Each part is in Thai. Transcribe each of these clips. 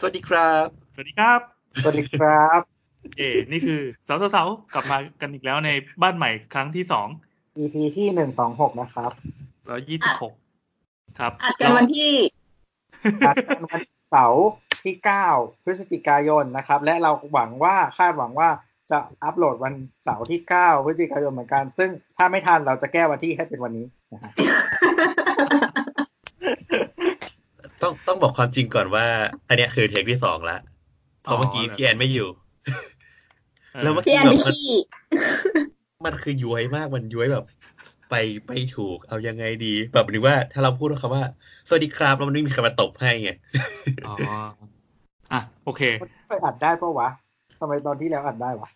สวัสดีครับ สวัสดีครับ สวัสดีครับเอ๋นี่คือสาวสาวๆกลับมากันอีกแล้วในบ้านใหม่ครั้งที่สอง EP ที่หนึ่งสองหกนะครับแล้วยี่สิบหกครับอัดกันวันที่อัดกันวันเสาร์ที่เก้าพฤศจิกายนนะครับ และเราหวังว่าคาดหวังว่าจะอัปโหลดวันเสาร์ที่เก้าพฤศจิกายนเหมือนกัน ซึ่งถ้าไม่ทันเราจะแก้วันที่ให้เป็นวันนี้นะฮะ ต้องต้องบอกความจริงก่อนว่า อันเนี้ยคือเทคที่สองละเพราะเมื่อกี้พี่แอนไม่อยู่เออแล้วเมื่อพี่กี้แอนแบไปบมันขี้มันคือย้วยมากมันย้วยแบบ ไปไปถูกเอายังไงดี แบบหรือว่าถ้าเราพูดคำว่า สวัสดีครับแล้วมันไม่มีใครมาตบให้ไงอ๋ออะโอเคมันไปอัดได้ปะวะทำไมตอนที่แล้วอัดได้วะ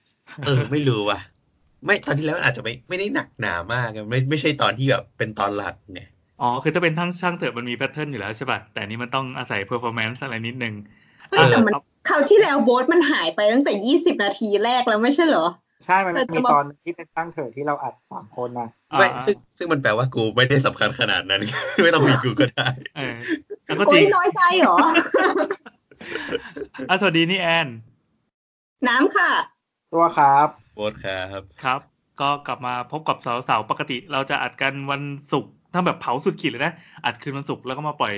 เออ ไม่รู้ว่ะ ไม่ตอนที่แล้วมันอาจจะไม่ไม่ได้หนักหนามากอะไม่ไม่ใช่ตอนที่แบบเป็นตอนหลักไง อ๋อ คือถ้าเป็นทั้งช่างเถอะมันมีแพทเทิร์นอยู่แล้วใช่ป่ะ แต่อันนี้มันต้องอาศัยเพอร์ฟอร์แมนซ์อะไรนิดนึงเฮ้ยแต่มันครับคราวที่แล้วโบสมันหายไปตั้งแต่ยี่สิบนาทีแรกแล้วไม่ใช่เหรอ ใช่ มันเราจะมีบอกตอนที่เป็นช่างเถอะที่เราอัดสามคนนะไม่อ่าซึ่งซึ่งมันแปลว่ากูไม่ได้สำคัญขนาดนั้น ไม่ต้องมีกูก็ได้เออแล้วก็จโอ้ริยงน้อยใจเหรออะสวัสดีนี่แอน น้ำค่ะ ตัวครับโบ๊ทครับ ครับ ก็กลับมาพบกับสาวๆปกติเราจะอัดกันวันศุกร์ ถ้าแบบเผาสุดขีดเลยนะอัดคืนวันศุกร์แล้วก็มาปล่อย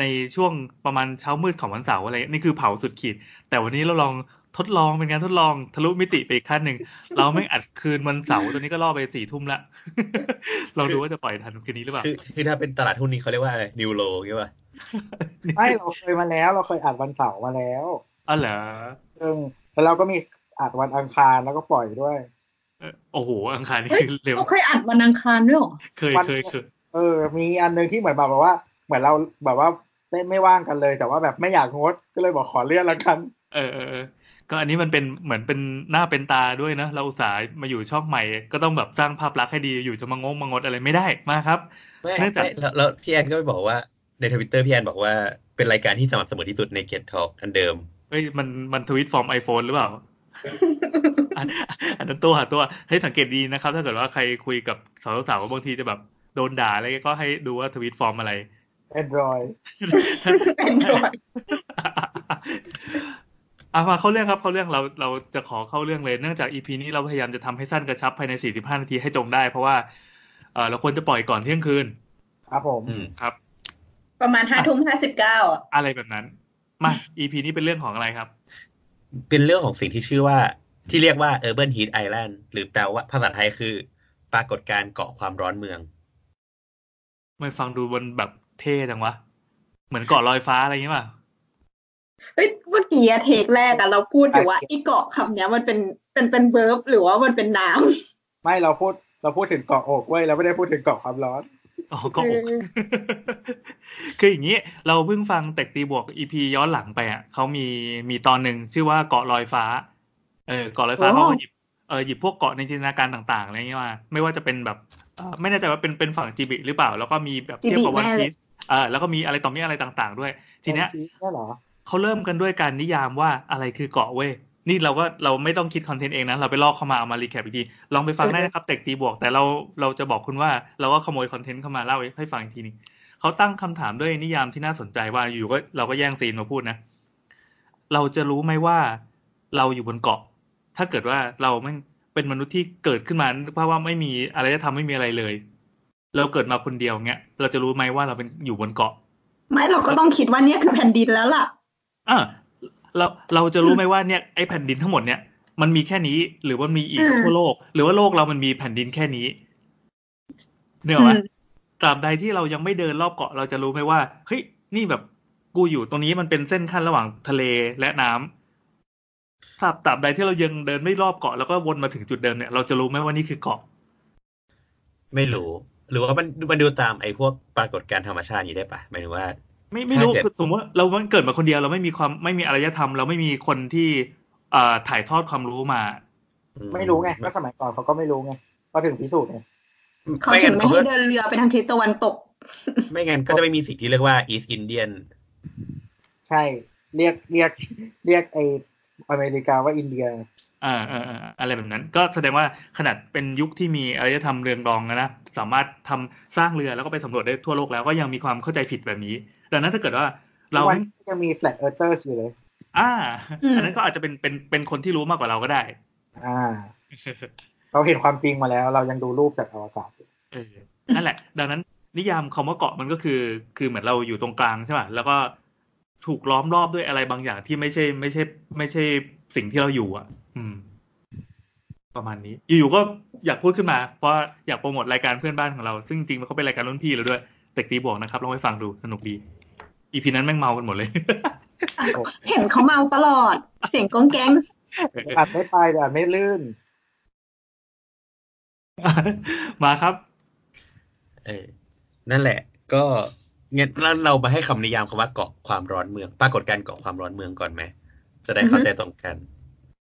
ในช่วงประมาณเช้ามืดของวันเสาร์อะไรนี่คือเผาสุดขีด แต่วันนี้เราลองทดลองเป็นการทดลองทะลุมิติไปอีกขั้นหนึ่งเราไม่อัดคืนวันเสาร์ตอนนี้ก็ล่อไปสี่ทุ่มละลองดูว่าจะปล่อยทันคืนนี้หรือเปล่าคือคือถ้าเป็นตลาดหุ้นนี้เขาเรียกว่าอะไรนิวโลใช่ป่ะไม่เราเคยมาแล้ว เราเคยอัดวันเสาร์มาแล้วอ๋อเหรอซึ่งแล้วเราก็มีอัดวันอังคารแล้วก็ปล่อยด้วยเอ่อโอ้โหอังคารนี่เฮ้ยคือเร็วเราเคยอัดวันอังคารด้วยเหรอเคยวันเคยเคย เออ มีอันหนึงที่เหมือนแบบว่า เหมือนเราแบบว่าไม่ไม่ว่างกันเลย แต่ว่าแบบไม่อยากงดก็เลยบอกขอเลื่อนแล้วกันเออเออเออก็อันนี้มันเป็นเหมือนเป็นหน้าเป็นตาด้วยนะ เราอุตส่าห์มาอยู่ช่องใหม่ ก็ต้องแบบสร้างภาพลักษณ์ให้ดีอยู่จะมางงมางดอะไรไม่ได้มาครับไม่เนื่องจากไม่แล้วแล้วพี่แอนก็ไปบอกว่าในทวิตเตอร์พี่แอนบอกว่าเป็นรายการที่สม่ำเสมอที่สุดในเกียรทอกอันเดิมเฮ้ยมันมันทวิตฟอร์ม iPhone หรือเปล่าอันอันนั้นตัวหาตัวให้สังเกตดีนะครับ ถ้าเกิดว่าใครคุยกับสาวๆบางทีจะแบบ โดนด่าอะไรก็ให้ดูว่าทวิตฟอร์มอะไร Android Android อะมาเข้าเรื่องครับเข้าเรื่องเราเราจะขอเข้าเรื่องเลยเนื่องจาก EP นี้เราพยายามจะทำให้สั้นกระชับภายใน 45 นาทีให้จงได้ เพราะว่าเออเราควรจะปล่อยก่อนเที่ยงคืน ครับผมอืมครับ ประมาณห้าทุ่มห้าสิบเก้าอะอะไรแบบนั้น มา EP นี้เป็นเรื่องของอะไรครับ เป็นเรื่องของสิ่งที่ชื่อว่าที่เรียกว่า Urban Heat Island หรือแปลว่าภาษาไทยคือ ปรากฏการณ์เกาะความร้อนเมือง ไม่ฟังดูบนแบบเท่จังวะ เหมือนเกาะลอยฟ้าอะไรอย่างงี้ป่ะเฮ้ยเมื่อกี้อะเทคแรกอะเราพูดอยู่ว่าอีเกาะคำเนี้ยมันเป็นเป็นเป็นเวิร์บหรือว่ามันเป็นน้ำไม่เราพูดเราพูดถึงเกาะอกเว้ยเราไม่ได้พูดถึงเกาะความร้อนอ๋อก็อกเออคืออย่างนี้เราเพิ่งฟังเต็กตีบวก EP ย้อนหลังไปอะเขามีมีตอนหนึ่งชื่อว่าเกาะลอยฟ้า เออเกาะลอยฟ้าเขาก็หยิบเออหยิบพวกเกาะในจินตนาการต่างๆอะไรเงี้ยมาไม่ว่าจะเป็นแบบเอ่อ ไม่แน่ใจว่าเป็นเป็นฝั่งจีบิหรือเปล่า แล้วก็มีแบบเทียบกับวันจิบิแน่เลพียซเออแล้วก็มีอะไรต่อมีอะไรต่างๆ ด้วย ทีเนี้ยเนี่ยเหรอเขาเริ่มกันด้วยการนิยามว่าอะไรคือเกาะเว้ยนี่เราก็เราไม่ต้องคิด content เองนะเราไปลอกเขามาเอามา recap อีกทีลองไปฟังได้นะครับเต็กตีบวก แต่เราเราจะบอกคุณว่าเราก็ขโมย content เขามาเล่าให้ฟังอีกทีนึงเขาตั้งคำถามด้วยนิยามที่น่าสนใจว่าอยู่ก็เราก็แย่งซีนมาพูดนะ เราจะรู้ไหมว่าเราอยู่บนเกาะ ถ้าเกิดว่าเราไม่ง เป็นมนุษย์ที่เกิดขึ้นมาเพราะว่าไม่มีอะไรจะทำไม่มีอะไรเลย เราเกิดมาคนเดียวเงี้ย เราจะรู้ไหมว่าเราเป็นอยู่บนเกาะ ไม่เราก็ต้องคิดว่าเนี่ยคือแผ่นดินแล้วล่ะอะเราเราจะรู้ไหมว่าเนี่ยไอ้แผ่นดินทั้งหมดเนี่ยมันมีแค่นี้หรือว่ามีอีกอืมทั่วโลก หรือว่าโลกเรามันมีแผ่นดินแค่นี้เนี่ยหรออืวะมตราบใดที่เรายังไม่เดินรอบเกาะเราจะรู้ไหมว่าเฮ้ยนี่แบบกูอยู่ตรงนี้มันเป็นเส้นขั้นระหว่างทะเลและน้ำ ตราบตราบใดที่เรายังเดินไม่รอบเกาะแล้วก็วนมาถึงจุดเดิมเนี่ยเราจะรู้ไหมว่านี่คือเกาะ ไม่รู้ หรือว่ามันมันดูตามไอ้พวกปรากฏการณ์ธรรมชาติอย่างนี้ได้ปะหมายถึงว่า ไม่ไม่รู้ถ้าเกิดคือสมมติว่าเรามันเกิดมาคนเดียวเราไม่มีความไม่มีอารยธรรม เราไม่มีคนที่อ่าถ่ายทอดความรู้มาอืไม่รู้ไงก็สมัยก่อนเขาก็ไม่รู้ไงก็ถึงพิสูจน์ไงเขาไม่ถึงั้งนไม่เขาให้ก็เดินเรือไปทางทิศตะวันตก ไม่งั้นก็จะไม่มีสิ่งที่เรียกว่า East Indian ใช่เรียกเรียกเรียกไอ อเมริกาว่าอินเดียอ่าอ่าอ่าอะไรแบบนั้น ก็แสดงว่าขนาดเป็นยุคที่มีอารยธรรมเรืองรองนะนะสามารถทำสร้างเรือแล้วก็ไปสำรวจได้ทั่วโลกแล้วก็ยังมีความเข้าใจผิดแบบนี้ ดังนั้นถ้าเกิดว่า เราวันนี้ยังมี flat earthers อยู่เลย อ่าอืมอันนั้นก็อาจจะเป็นเป็นเป็นคนที่รู้มากกว่าเราก็ได้ อ่าเราเห็นความจริงมาแล้ว เรายังดูรูปจากอวกาศอยู่เออนั่นแหละ ดังนั้นนิยามคำว่าเกาะมันก็คือ คือเหมือนเราอยู่ตรงกลางใช่ป่ะแล้วก็ ถูกล้อมรอบด้วยอะไรบางอย่างที่ไม่ใช่ ไม่ใช่ ไม่ใช่สิ่งที่เราอยู่ อะ อืม ประมาณนี้ อยู่ๆก็อยากพูดขึ้นมา เพราะอยากโปรโมทรายการเพื่อนบ้านของเรา ซึ่งจริงๆมันก็เป็นรายการรุ่นพี่เราด้วยเต็กตีบวกนะครับลองไปฟังดูสนุกดี อีพีนั้นแม่งเมากันหมดเลย เห็นเขาเมาตลอด เสียงกองแก๊งอัดไม่ไปแต่อัดไม่ลื่น มาครับ เออนั่นแหละ ก็ งั้นแล้วเรามาให้คำนิยามคำว่าเกาะความร้อนเมือง ปรากฏการณ์เกาะความร้อนเมืองก่อนไหมจะได้เข้าใจตรงกัน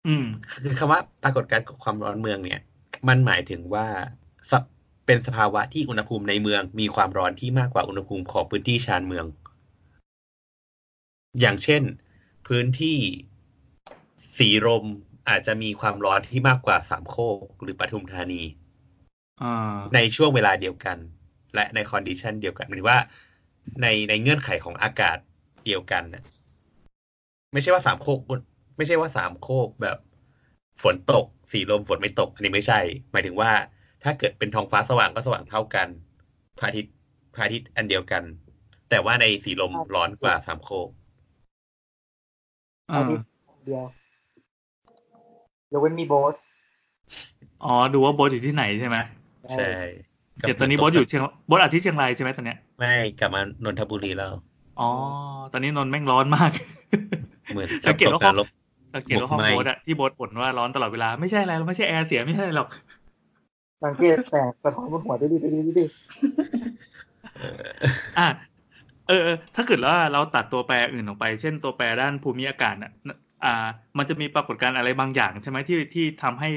อืมคือคำว่าปรากฏการณ์เกาะความร้อนเมืองเนี่ย มันหมายถึงว่าสภเป็นสภาวะที่อุณหภูมิในเมืองมีความร้อนที่มากกว่าอุณหภูมิของพื้นที่ชานเมือง อย่างเช่น พื้นที่สีลมอาจจะมีความร้อนที่มากกว่าสามโคกหรือปทุมธานีอ่าในช่วงเวลาเดียวกัน และใน condition เดียวกันหมายถึงว่า ในในเงื่อนไขของอากาศเดียวกันน่ะไม่ใช่ว่าสามโคกไม่ใช่ว่าสามโคกแบบ ฝนตกสีลมฝนไม่ตก อันนี้ไม่ใช่ หมายถึงว่า ถ้าเกิดเป็นท้องฟ้าสว่างก็สว่างเท่ากันพระอาทิตย์พระอาทิตย์อันเดียวกัน แต่ว่าในสีลมร้อนกว่าสามโคกอ่าเดียวยกเว้นมีโบสอ๋อ ดูว่าโบสอยู่ที่ไหนใช่ไหมใช่เดี๋ยวตอนนี้โบสอยู่เชียงโบสอาทิตย์เชียงรายใช่ไหมตอนเนี้ย ไม่กลับมานนทบุรีแล้ว อ๋อ ตอนนี้นนท์แม่งร้อนมาก เหมือนสังเกตว่าตกนรกสังเกตว่าห้องหมกไหม้โบสอะที่โบสบ่นว่าร้อนตลอดเวลาไม่ใช่อะไรเราไม่ใช่แอร์เสียไม่ใช่อะไรหรอก สังเกตแสงสะท้อนบนหัวดูดิดูดิดูดิอะเออเออ ถ้าเกิดว่าเราตัดตัวแปรอื่นออกไป เช่นตัวแปรด้านภูมิอากาศน่ะอ่า มันจะมีปรากฏการณ์อะไรบางอย่าง ใช่ไหมที่ที่ทำให้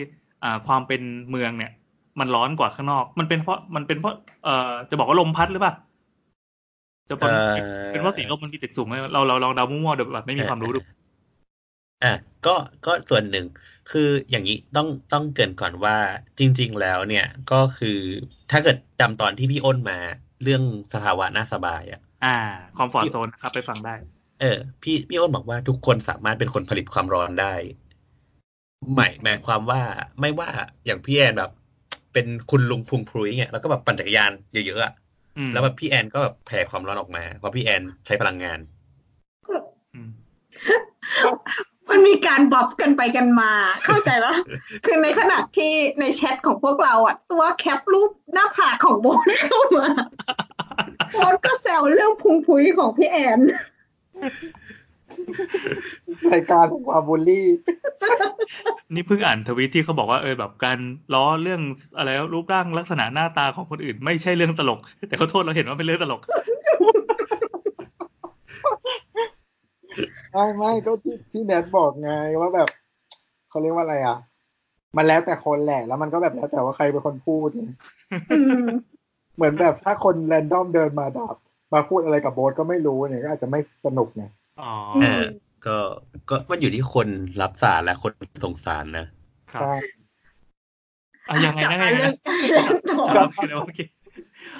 อ่าความเป็นเมืองเนี่ย มันร้อนกว่าข้างนอก มันเป็นเพราะมันเป็นเพราะเอ่อจะบอกว่าลมพัดหรือเปล่า จะเป็นเอ่อเป็นเพราะสีลมมันมีตึกสูงไหมเราเราลองเดามั่วๆเดี๋ยวแบบไม่มีความรู้ดูอะก็ก็ส่วนหนึ่งคืออย่างนี้ต้องต้องเกรินก่อนว่าจริง ๆ แล้วเนี่ยก็คือถ้าเกิดจำตอนที่พี่อ้นมาเรื่องสภาวะน่าสบายอะ อ่าคอมฟอร์ t โซนนะครับไปฟังได้ เออ พี่พี่อ้นบอกว่าทุกคนสามารถเป็นคนผลิตความร้อนได้หมายหมายความว่าไม่ว่าอย่างพี่แอนแบบ เป็นคุณลุงพุงพรุยเนี่ยแล้วก็แบบปั่นจักรยานเยอะๆอะอืม แล้วแบบพี่แอนก็แบบแผ่ความร้อนออกมา เพราะพี่แอนใช้พลังงานอืมมันมีการบอบกันไปกันมา เข้าใจปะคือในขณะที่ในแชทของพวกเราอะ ตัวแคปรูปหน้าผากของโบนเข้ามาโบนก็แซวเรื่องพุงพุยของพี่แอน รายการของความบูลลี่ นี่เพิ่งอ่านทวีตที่เขาบอกว่าเออแบบการล้อเรื่องอะไรรูปร่างลักษณะหน้าตาของคนอื่น ไม่ใช่เรื่องตลก แต่เขาโทษเราเห็นว่าเป็นเรื่องตลกไม่ไม่ก็ที่ที่แนทบอกไงว่าแบบเขาเรียกว่าอะไรอะ มันแล้วแต่คนแหละ แล้วมันก็แบบแล้วแต่ว่าใครเป็นคนพูดไงอืมเหมือนแบบถ้าคนแรนดอมเดินมาดับมาพูดอะไรกับโบ๊ทก็ไม่รู้เนี่ยก็อาจจะไม่สนุกไง อ๋อเออก็ก็มันอยู่ที่คนรับสารและคนส่งสารนะครับใช่อะยังไงกลับนะมายังไงเรื่อนะงการเล่นต่อโอเคโอเค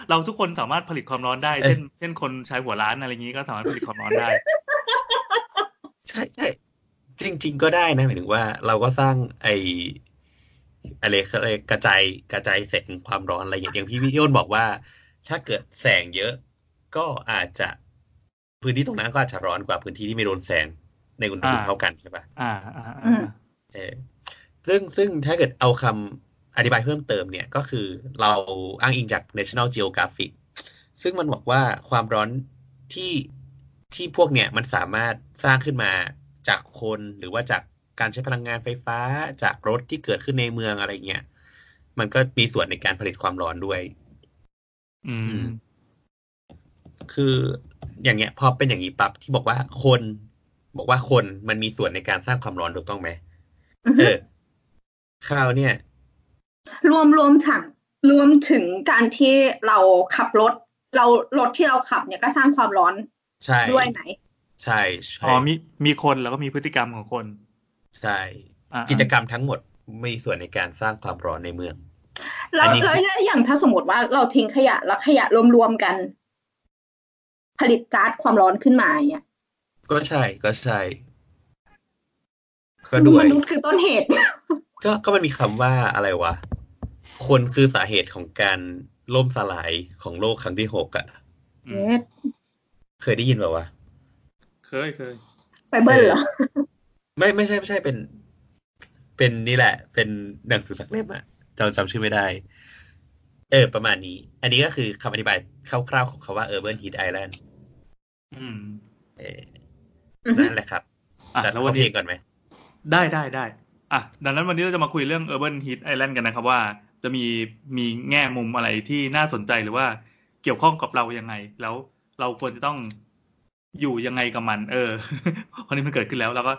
เราทุกคนสามารถผลิตความร้อนได้ เช่น เช่นคนใช้หัวร้านอะไรอย่างนี้ก็สามารถผลิตความร้อนได้ ใช่ใช่จริง ๆ ก็ได้นะหมายถึงว่า เราก็สร้างไออะไรเขาเรียกกระจายกระจายแสงความร้อนอะไรอย่างอย่างที่พี่โยนบอกว่า ถ้าเกิดแสงเยอะ ก็อาจจะ พื้นที่ตรงนั้นก็อาจจะร้อนกว่าพื้นที่ที่ไม่โดนแสงในอุณหภูมิอ่าเท่ากันใช่ปะอ่าอ่าอือ่ามเออซึ่งซึ่งถ้าเกิดเอาคำอธิบายเพิ่มเติมเนี่ยก็คือเราอ้างอิงจาก National Geographic ซึ่งมันบอกว่าความร้อนที่ที่พวกเนี่ยมันสามารถสร้างขึ้นมาจากคนหรือว่าจากการใช้พลังงานไฟฟ้าจากรถที่เกิดขึ้นในเมืองอะไรเงี้ย มันก็มีส่วนในการผลิตความร้อนด้วย อืม คืออย่างเงี้ย พอเป็นอย่างนี้ปั๊บที่บอกว่าคน บอกว่าคนมันมีส่วนในการสร้างความร้อนถูกต้องไหมอือเอฮึอข้าวเนี่ย รวมรวมถึงรวมถึงการที่เราขับรถ เรารถที่เราขับเนี่ยก็สร้างความร้อนใช่ด้วยไหน ใช่ใช่อ๋อมีมีคนแล้วก็มีพฤติกรรมของคน ใช่อ่ากิจกรรมทั้งหมดมีส่วนในการสร้างความร้อนในเมืองแล้วอันนี้แล้วอย่างถ้าสมมติว่าเราทิ้งขยะแล้วขยะรวมๆกัน ผลิตก๊าซความร้อนขึ้นมาอย่างเงี้ยก็ใช่ก็ใช่ ก็ด้วยมนุษย์คือต้นเหตุ ก็ก็มันมีคำว่าอะไรวะ คนคือสาเหตุของการล่มสลายของโลกครั้งที่หกอะอืมเอ๊ะเคยได้ยินแบบว่าวะเคยเคยไปเบิ้ลเหรอ ไม่ไม่ใช่ไม่ใช่เป็น เป็นนี่แหละ เป็นหนังสือสักเล่มอะจำจำชื่อไม่ได้ เออ ประมาณนี้ อันนี้ก็คือคำอธิบายคร่าวๆของคำว่า urban heat island อืมเอออือฮึนั่นแหละครับอะจัดแล้วเข้าวันเพลนี้งก่อนไหมได้ได้ได้อะดังนั้นวันนี้เราจะมาคุยเรื่อง Urban Heat Island กันนะครับว่า จะมีมีแง่มุมอะไรที่น่าสนใจหรือว่าเกี่ยวข้องกับเรายังไง แล้วเราควรจะต้องอยู่ยังไงกับมัน เออวันนี้มันเกิดขึ้นแล้ว แล้วก็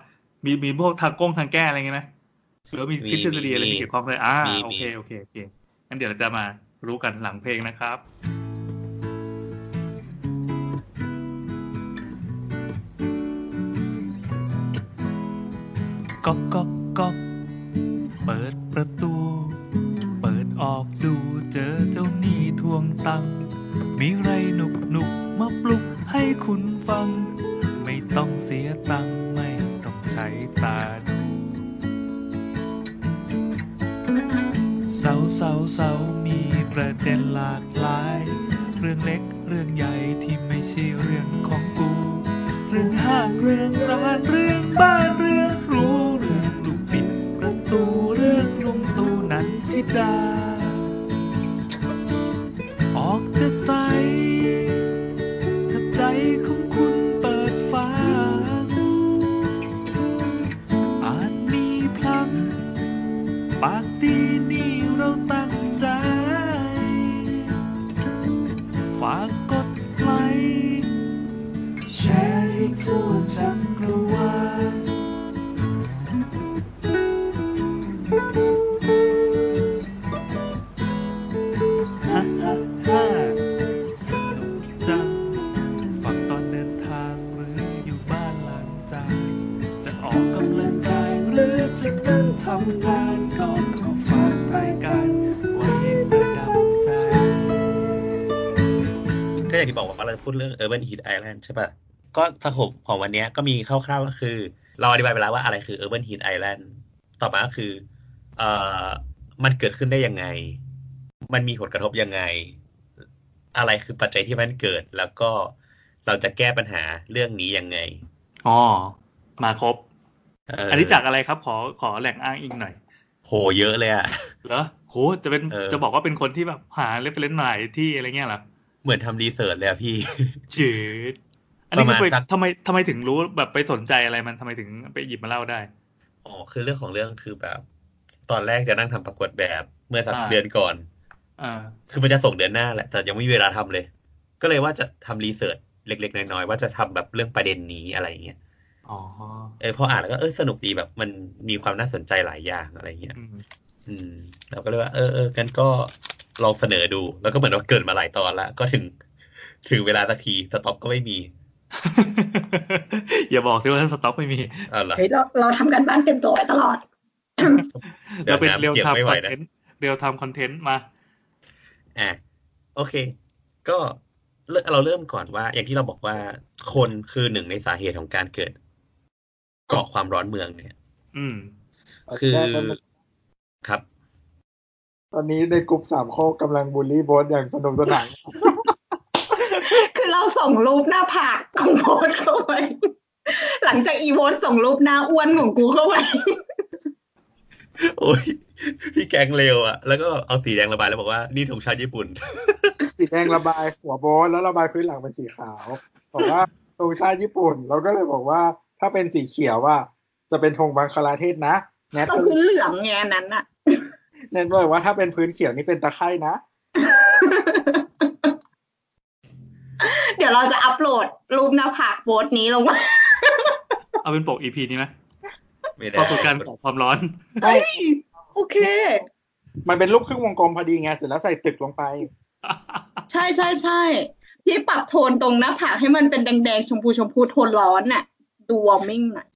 มีมีพวกทางก้งทางแก้อะไรเงี้ยไหมหรือว่ามีมีทฤษฎีอะไรมีที่เกี่ยวข้องเลยอ่ามีโอเคมีโอเคโอเคงั้นเดี๋ยวเราจะมารู้กันหลังเพลงนะครับ ก๊อกก๊อกก๊อกเปิดประตู เปิดออกดูเจอเจ้าหนี้ทวงตังค์มีไรหนุกหนุกมาปลุกให้คุณฟัง ไม่ต้องเสียตังค์ไม่ต้องใช้ตาดูเสาเสาเสามีประเด็นหลากหลาย เรื่องเล็กเรื่องใหญ่ที่ไม่ใช่เรื่องของกู เรื่องห้างเรื่องร้านเรื่องบ้านเรื่องรู้ ตูเรื่องลุงตูนันทิดา ออกจะใส ถ้าใจของคุณเปิดฟังอาจมีพลัง ปากดีนี่เราตั้งใจ ฝากกดไลค์แชร์ให้ทั่วจักรวาล ก็อย่างที่บอกว่าเราพูดเรื่อง urban heat island ใช่ปะก็สโคปของวันเนี้ยก็มีคร่าวๆก็คือ เราอธิบายไปแล้วว่าอะไรคือ urban heat island ต่อมาก็คือเอ่อมันเกิดขึ้นได้ยังไง มันมีผลกระทบยังไง อะไรคือปัจจัยที่มันเกิด แล้วก็เราจะแก้ปัญหาเรื่องนี้ยังไงอ๋อมาครบเอออันนี้จากอะไรครับขอขอแหล่งอ้างอิงหน่อยโหเยอะเลยอะเหรอโหจะเป็นเออจะบอกว่าเป็นคนที่แบบหา reference ใหม่ที่อะไรเงี้ยเหรอ เหมือนทำ research เลยอะพี่จืดอันนี้ประคืมาอณไปสักทำไมทำไมถึงรู้แบบไปสนใจอะไรมันทำไมถึงไปหยิบมาเล่าได้อ๋อคือเรื่องของเรื่องคือแบบ ตอนแรกจะนั่งทำประกวดแบบเมื่อสักอ่าเดือนก่อนอ่าคือมันจะส่งเดือนหน้าแหละ แต่ยังไม่มีเวลาทำเลย ก็เลยว่าจะทำ research เล็ก ๆ น้อยๆว่าจะทำแบบเรื่องประเด็นนี้อะไรอย่างเงี้ยอ๋อเออพออ่านแล้วก็เออสนุกดีแบบ มันมีความน่าสนใจหลายอย่างอะไรเงี้ย อืมอืมเราก็เลยว่าเออเออกันก็ ลองเสนอดู แล้วก็เหมือนว่าเกิดมาหลายตอนละก็ถึงถึงเวลาสักทีสต็อกก็ไม่มี อย่าบอกสิว่าสต็อกไม่มีเอะไรเฮ้ยเราเราทำกันบ้านเต็มตัวไว้ตลอดเราเป็นเรียลเกี่ยไทวม์ไม่คไหวอนนะเทนต์เรียลไทม์คอนเทนต์มาอะโอเค ก็เริ่มเราเริ่มก่อนว่า อย่างที่เราบอกว่าคนคือหนึ่งในสาเหตุของการเกิดเกาะความร้อนเมืองเนี่ย อืม คือแค่นั้นครับ ตอนนี้ในกลุ่มสามโคกกำลังบูลลี่โบสอย่างสนุกสนาน คือเราส่งรูปหน้าผากของโบสเข้าไป หลังจากอีโบสส่งรูปหน้าอ้วนของกูเข้าไป โอ้ย พี่แกงเร็วอะ แล้วก็เอาสีแดงระบายแล้วบอกว่า นี่ธงชาติญี่ปุ่น สีแดงระบายหัวโบสแล้วระบายพื้นหลังเป็นสีขาว บอกว่าธงชาติญี่ปุ่น เราก็เลยบอกว่า ถ้าเป็นสีเขียวว่า จะเป็นธงบังคลาเทศนะแนทต้องพื้นเหลืองไงอันนั้นอะ แนทบอกว่าถ้าเป็นพื้นเขียวนี่เป็นตะไคร่นะ เดี๋ยวเราจะอัปโหลดรูปหน้าผากโบสนี้ลงมาเอาเป็นปกอีพีนี้ไหมไม่ได้ปรากฏการณ์ของความร้อนเฮ้ยโอเค มันเป็นรูปครึ่งวงกลมพอดีไงเสร็จแล้วใส่ตึกลงไป ใช่ใช่ใช่พี่ปรับโทนตรงหน้าผากให้มันเป็นแดงๆชมพูชมพูโทนร้อนน่ะ ดู warming หน่อย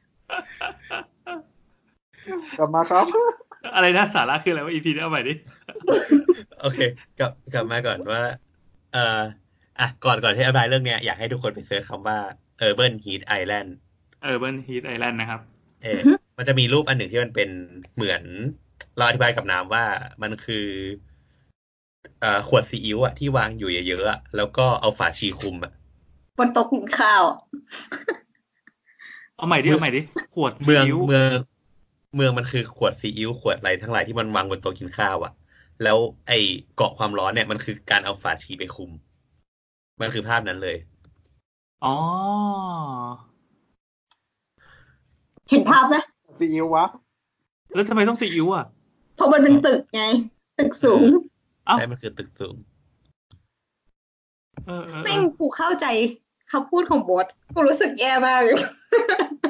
กลับมาครับ อะไรนะสาระคืออะไรว่าอีพีนี้เอาใหม่ดิโอเค กลับกลับมาก่อนว่า เอ่ออะก่อนก่อนที่จะอธิบายเรื่องเนี้ยอยากให้ทุกคนไป search คำว่า Urban Heat Island เออเบิร์นฮีทไอแลนด์นะครับ เออมันจะมีรูปอันหนึ่งที่มันเป็นเหมือน เราอธิบายกับน้ำว่ามันคือเอ่อขวดซีอิ๊วอะที่วางอยู่เยอะๆอะแล้วก็เอาฝาชีคลุมอะบนโต๊ะกินข้าว เอาใหม่ดิเอาใหม่ดิขวดเมืองซีอิ๊วเมือง เมืองมันคือขวดซีอิ๊วขวดอะไรทั้งหลายที่มันวางบนโต๊ะกินข้าวอะแล้วไอเกาะความร้อนเนี่ยมันคือการเอาฝาชีไปคลุม มันคือภาพนั้นเลย อ๋อ เห็นภาพไหมซีอิ๊ววะ แล้วทำไมต้องซีอิ๊วอะ เพราะมันเป็นตึกไง ตึกสูงเอ้าใช่มันคือตึกสูงเออเออเอแม่งอกูเข้าใจคำพูดของโบทกูรู้สึกแย่มาก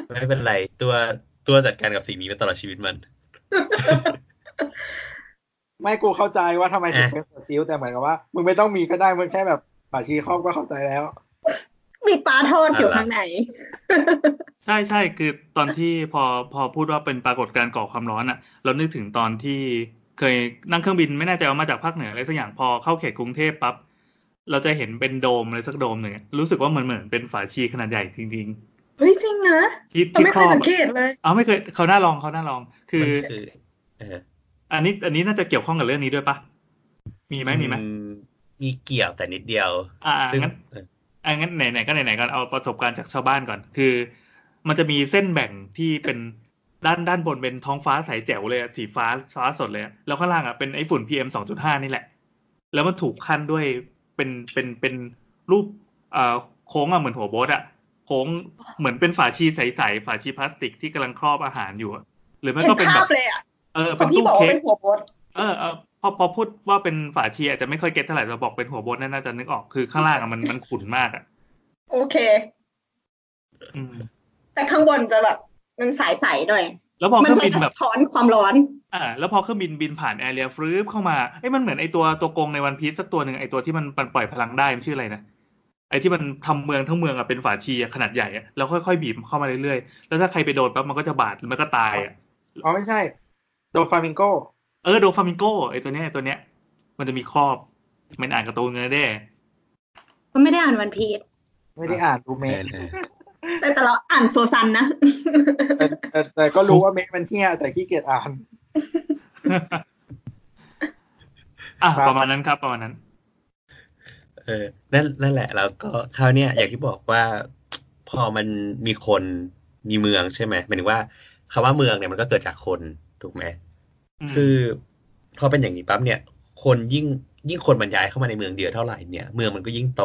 ไม่เป็นไร ตัว ตัวจัดการกับสิ่งนี้มาตลอดชีวิตมัน ไม่กูเข้าใจว่าทำไมถึงอะเป็นซีอิ๊วแต่เหมือนกับว่า มึงไม่ต้องมีก็ได้มึงแค่แบบฝาชีครอบก็เข้าใจแล้ว มีปลาทอดอยู่ข้างในใช่ใช่คือตอนที่พอพอพูดว่าเป็นปรากฏการณ์ก่อความร้อนอะ เรานึกถึงตอนที่เคยนั่งเครื่องบินไม่แน่ใจว่ามาจากภาคเหนืออะไรสักอย่างพอเข้าเขตกรุงเทพปั๊บเราจะเห็นเป็นโดมอะไรสักโดมหนึ่งอะรู้สึกว่ามันเหมือนเป็นฝาชีขนาดใหญ่จริง เฮ้ยจริงนะๆที่เราที่ไม่คเครอยบสังอะเกตเลยเอาไม่เคยเขาหน้าลองเขาหน้าลอง คือมันคือเอออันนี้ อันนี้น่าจะเกี่ยวข้องกับเรื่องนี้ด้วยปะมีไหมมีไหมอืมีเกี่ยวแต่นิดเดียว อ่าซึ่งงั้นเอออ่างั้นไหนไหนก็ไหนไหนกันเอาประสบการณ์จากชาวบ้านก่อน คือ มันจะมีเส้นแบ่งที่เป็นด้านด้านบนเป็นท้องฟ้าใสแจ๋วเลยอะสีฟ้าฟ้าสดเลยอะแล้วข้างล่างอะเป็นไอ้ฝุ่น PM สองจุดห้านี่แหละ แล้วมันถูกขั้นด้วยเป็นเป็นเป็นรูปเอ่อโค้งอะเหมือนหัวโบ๊ทอะ โค้งเหมือนเป็นฝาชีใสๆฝาชีพลาสติกที่กำลังครอบอาหารอยู่อะหรือไม่เห็นก็เป็นแบภาพบเลยอะเออพเป็อนพี่ตู้บอกว่าเค้กเป็นหัวโบทเออเออพอพอพูดว่าเป็นฝาชีอาจจะไม่ค่อยเก็ตเท่าไหร่เราบอกเป็นหัวโบนน่าจะนึกออกคือข้างล่างอะมันมันขุ่นมากอะโอเคอืมแต่ข้างบนจะแบบมันใสๆหน่อย แล้วพอมัเครื่องจะบินสะแบบท้อนความร้อน อ่า แล้วพอเครื่องบินบินผ่านแอเรียฟรืบเข้ามาเอ้ยมันเหมือนไอตัวตัวกงในวันพีซสักตัวหนึ่งไอตัวที่มันมันปล่อยพลังได้มันชื่ออะไรนะ ไอที่มันทำเมืองทั้งเมืองอะเป็นฝาชีอะขนาดใหญ่อะแล้วค่อยๆบีบเข้ามาเรื่อยๆ แล้วถ้าใครไปโดนปั๊บมันก็จะบาดหรือมันก็ตายอะอ๋อไม่ใช่ โดฟามิงโกเออโดฟามิงโกไอตัวเนี้ยไอ้ตัวเนี้ย มันจะมีครอบมันอ่านการ์ตูนเงินแด้มันไม่ได้อ่านวันพีชไม่ได้อ่านดูเมเอคอเออแต่แต่เราอ่านโซซันนะแต่แต่แต่ก็รู้ว่าเมคมันเที่ยแต่ขี้เกียจอ่านอะครับประมาณนั้นครับประมาณนั้น เออนั่นนั่นแหละ แล้วก็คราวเนี้ยอย่างที่บอกว่าพอมันมีคนมีเมืองใช่ไหมหมายถึงว่าคำว่าเมืองเนี่ยมันก็เกิดจากคนถูกไหมอืมคือพอเป็นอย่างนี้ปั๊บเนี่ย คนยิ่งยิ่งคนบรรยายเข้ามาในเมืองเดียวเท่าไหร่เนี่ย เมืองมันก็ยิ่งโต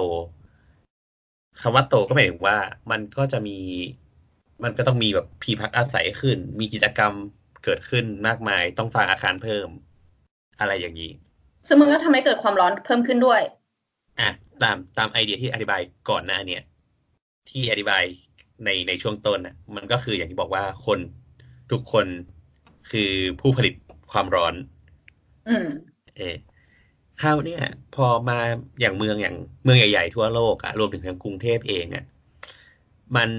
คำว่าโตก็หมายถึงว่า มันก็จะมี มันก็ต้องมีแบบที่พักอาศัยขึ้น มีกิจกรรมเกิดขึ้นมากมาย ต้องสร้างอาคารเพิ่ม อะไรอย่างนี้ซึ่งมันก็ทำให้เกิดความร้อนเพิ่มขึ้นด้วย อะตามตามไอเดียที่อธิบายก่อนหน้าเนี่ยที่อธิบายในในช่วงต้นน่ะมันก็คืออย่างที่บอกว่าคนทุกคนคือผู้ผลิตความร้อนอืมเออคราวเนี่ย พอมาอย่างเมืองอย่างเมืองใหญ่ๆทั่วโลกอะรวมถึงทางกรุงเทพเองอะมัน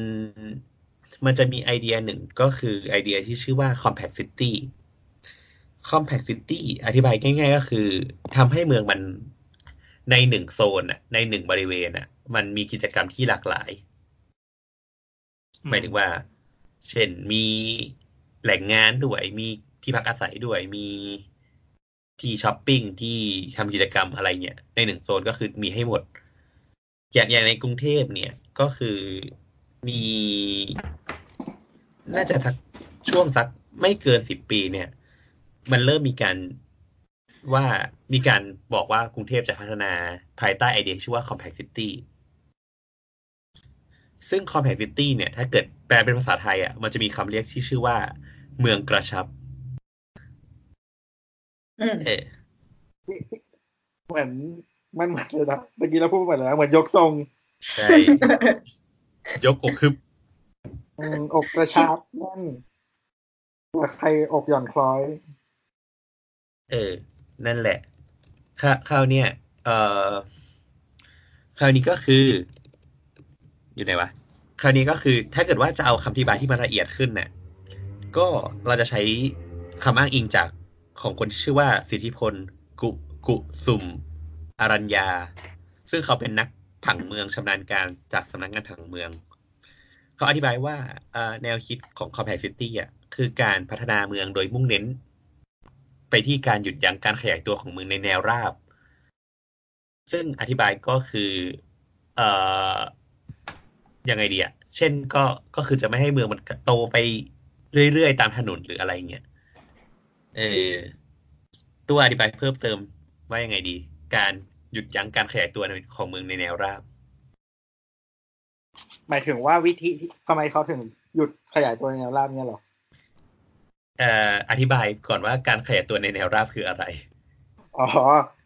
มันจะมีไอเดียหนึ่งก็คือไอเดียที่ชื่อว่า compact city compact city อธิบายง่ายๆ ก็คือทำให้เมืองมัน ในหนึ่งโซนอะในหนึ่งบริเวณอะมันมีกิจกรรมที่หลากหลายหมายถึงว่า เช่นมีแหล่งงานด้วย มีที่พักอาศัยด้วยมีที่ช้อปปิ้งที่ทำกิจกรรมอะไรเนี่ย ในหนึ่งโซนก็คือมีให้หมด อย่างอย่างในกรุงเทพเนี่ย ก็คือมี น่าจะสักช่วงสักไม่เกินสิบปีเนี่ย มันเริ่มมีการ ว่ามีการบอกว่ากรุงเทพจะพัฒนาภายใต้ไอเดียชื่อว่า compact city ซึ่ง compact city เนี่ย ถ้าเกิดแปลเป็นภาษาไทยอะมันจะมีคำเรียกที่ชื่อว่า เมืองกระชับอืมเออเหมือนมันเหมือนเลยนะเมื่อกี้เราพูดเหมือนอะไรนะเหมือนยกทรง ใช่ ยกอกคึบอืมอกกระชับแน่นแต่ใครอกหย่อนคล้อย เออ นั่นแหละคราคราวเนี่ยเอ่อคราวนี้ก็คือ อยู่ไหนวะคราวนี้ก็คือถ้าเกิดว่าจะเอาคำอธิบายที่มันละเอียดขึ้นเนี่ยก็เราจะใช้คำอ้างอิงจากของคนชื่อว่าสิทธิพล กุกุสุมอารัญญา ซึ่งเขาเป็นนักผังเมืองชำนาญการจากสำนักงานผังเมือง เขาอธิบายว่าแนวคิดของ Compact City อะคือการพัฒนาเมืองโดยมุ่งเน้น ไปที่การหยุดยั้งการขยายตัวของเมืองในแนวราบ ซึ่งอธิบายก็คือเอ่อยังไงดีอะเช่นก็ก็คือจะไม่ให้เมืองมันโตไปเรื่อยๆ ตามถนนหรืออะไรเงี้ยเออตัวอธิบายเพิ่มเติมว่ายังไงดี การหยุดยั้งการขยายตัวของเมืองในแนวราบ หมายถึงว่าวิธีที่ทำไมเขาถึงหยุดขยายตัวในแนวราบเนี่ยหรอ อ่ออธิบายก่อนว่าการขยายตัวในแนวราบคืออะไร อ๋อ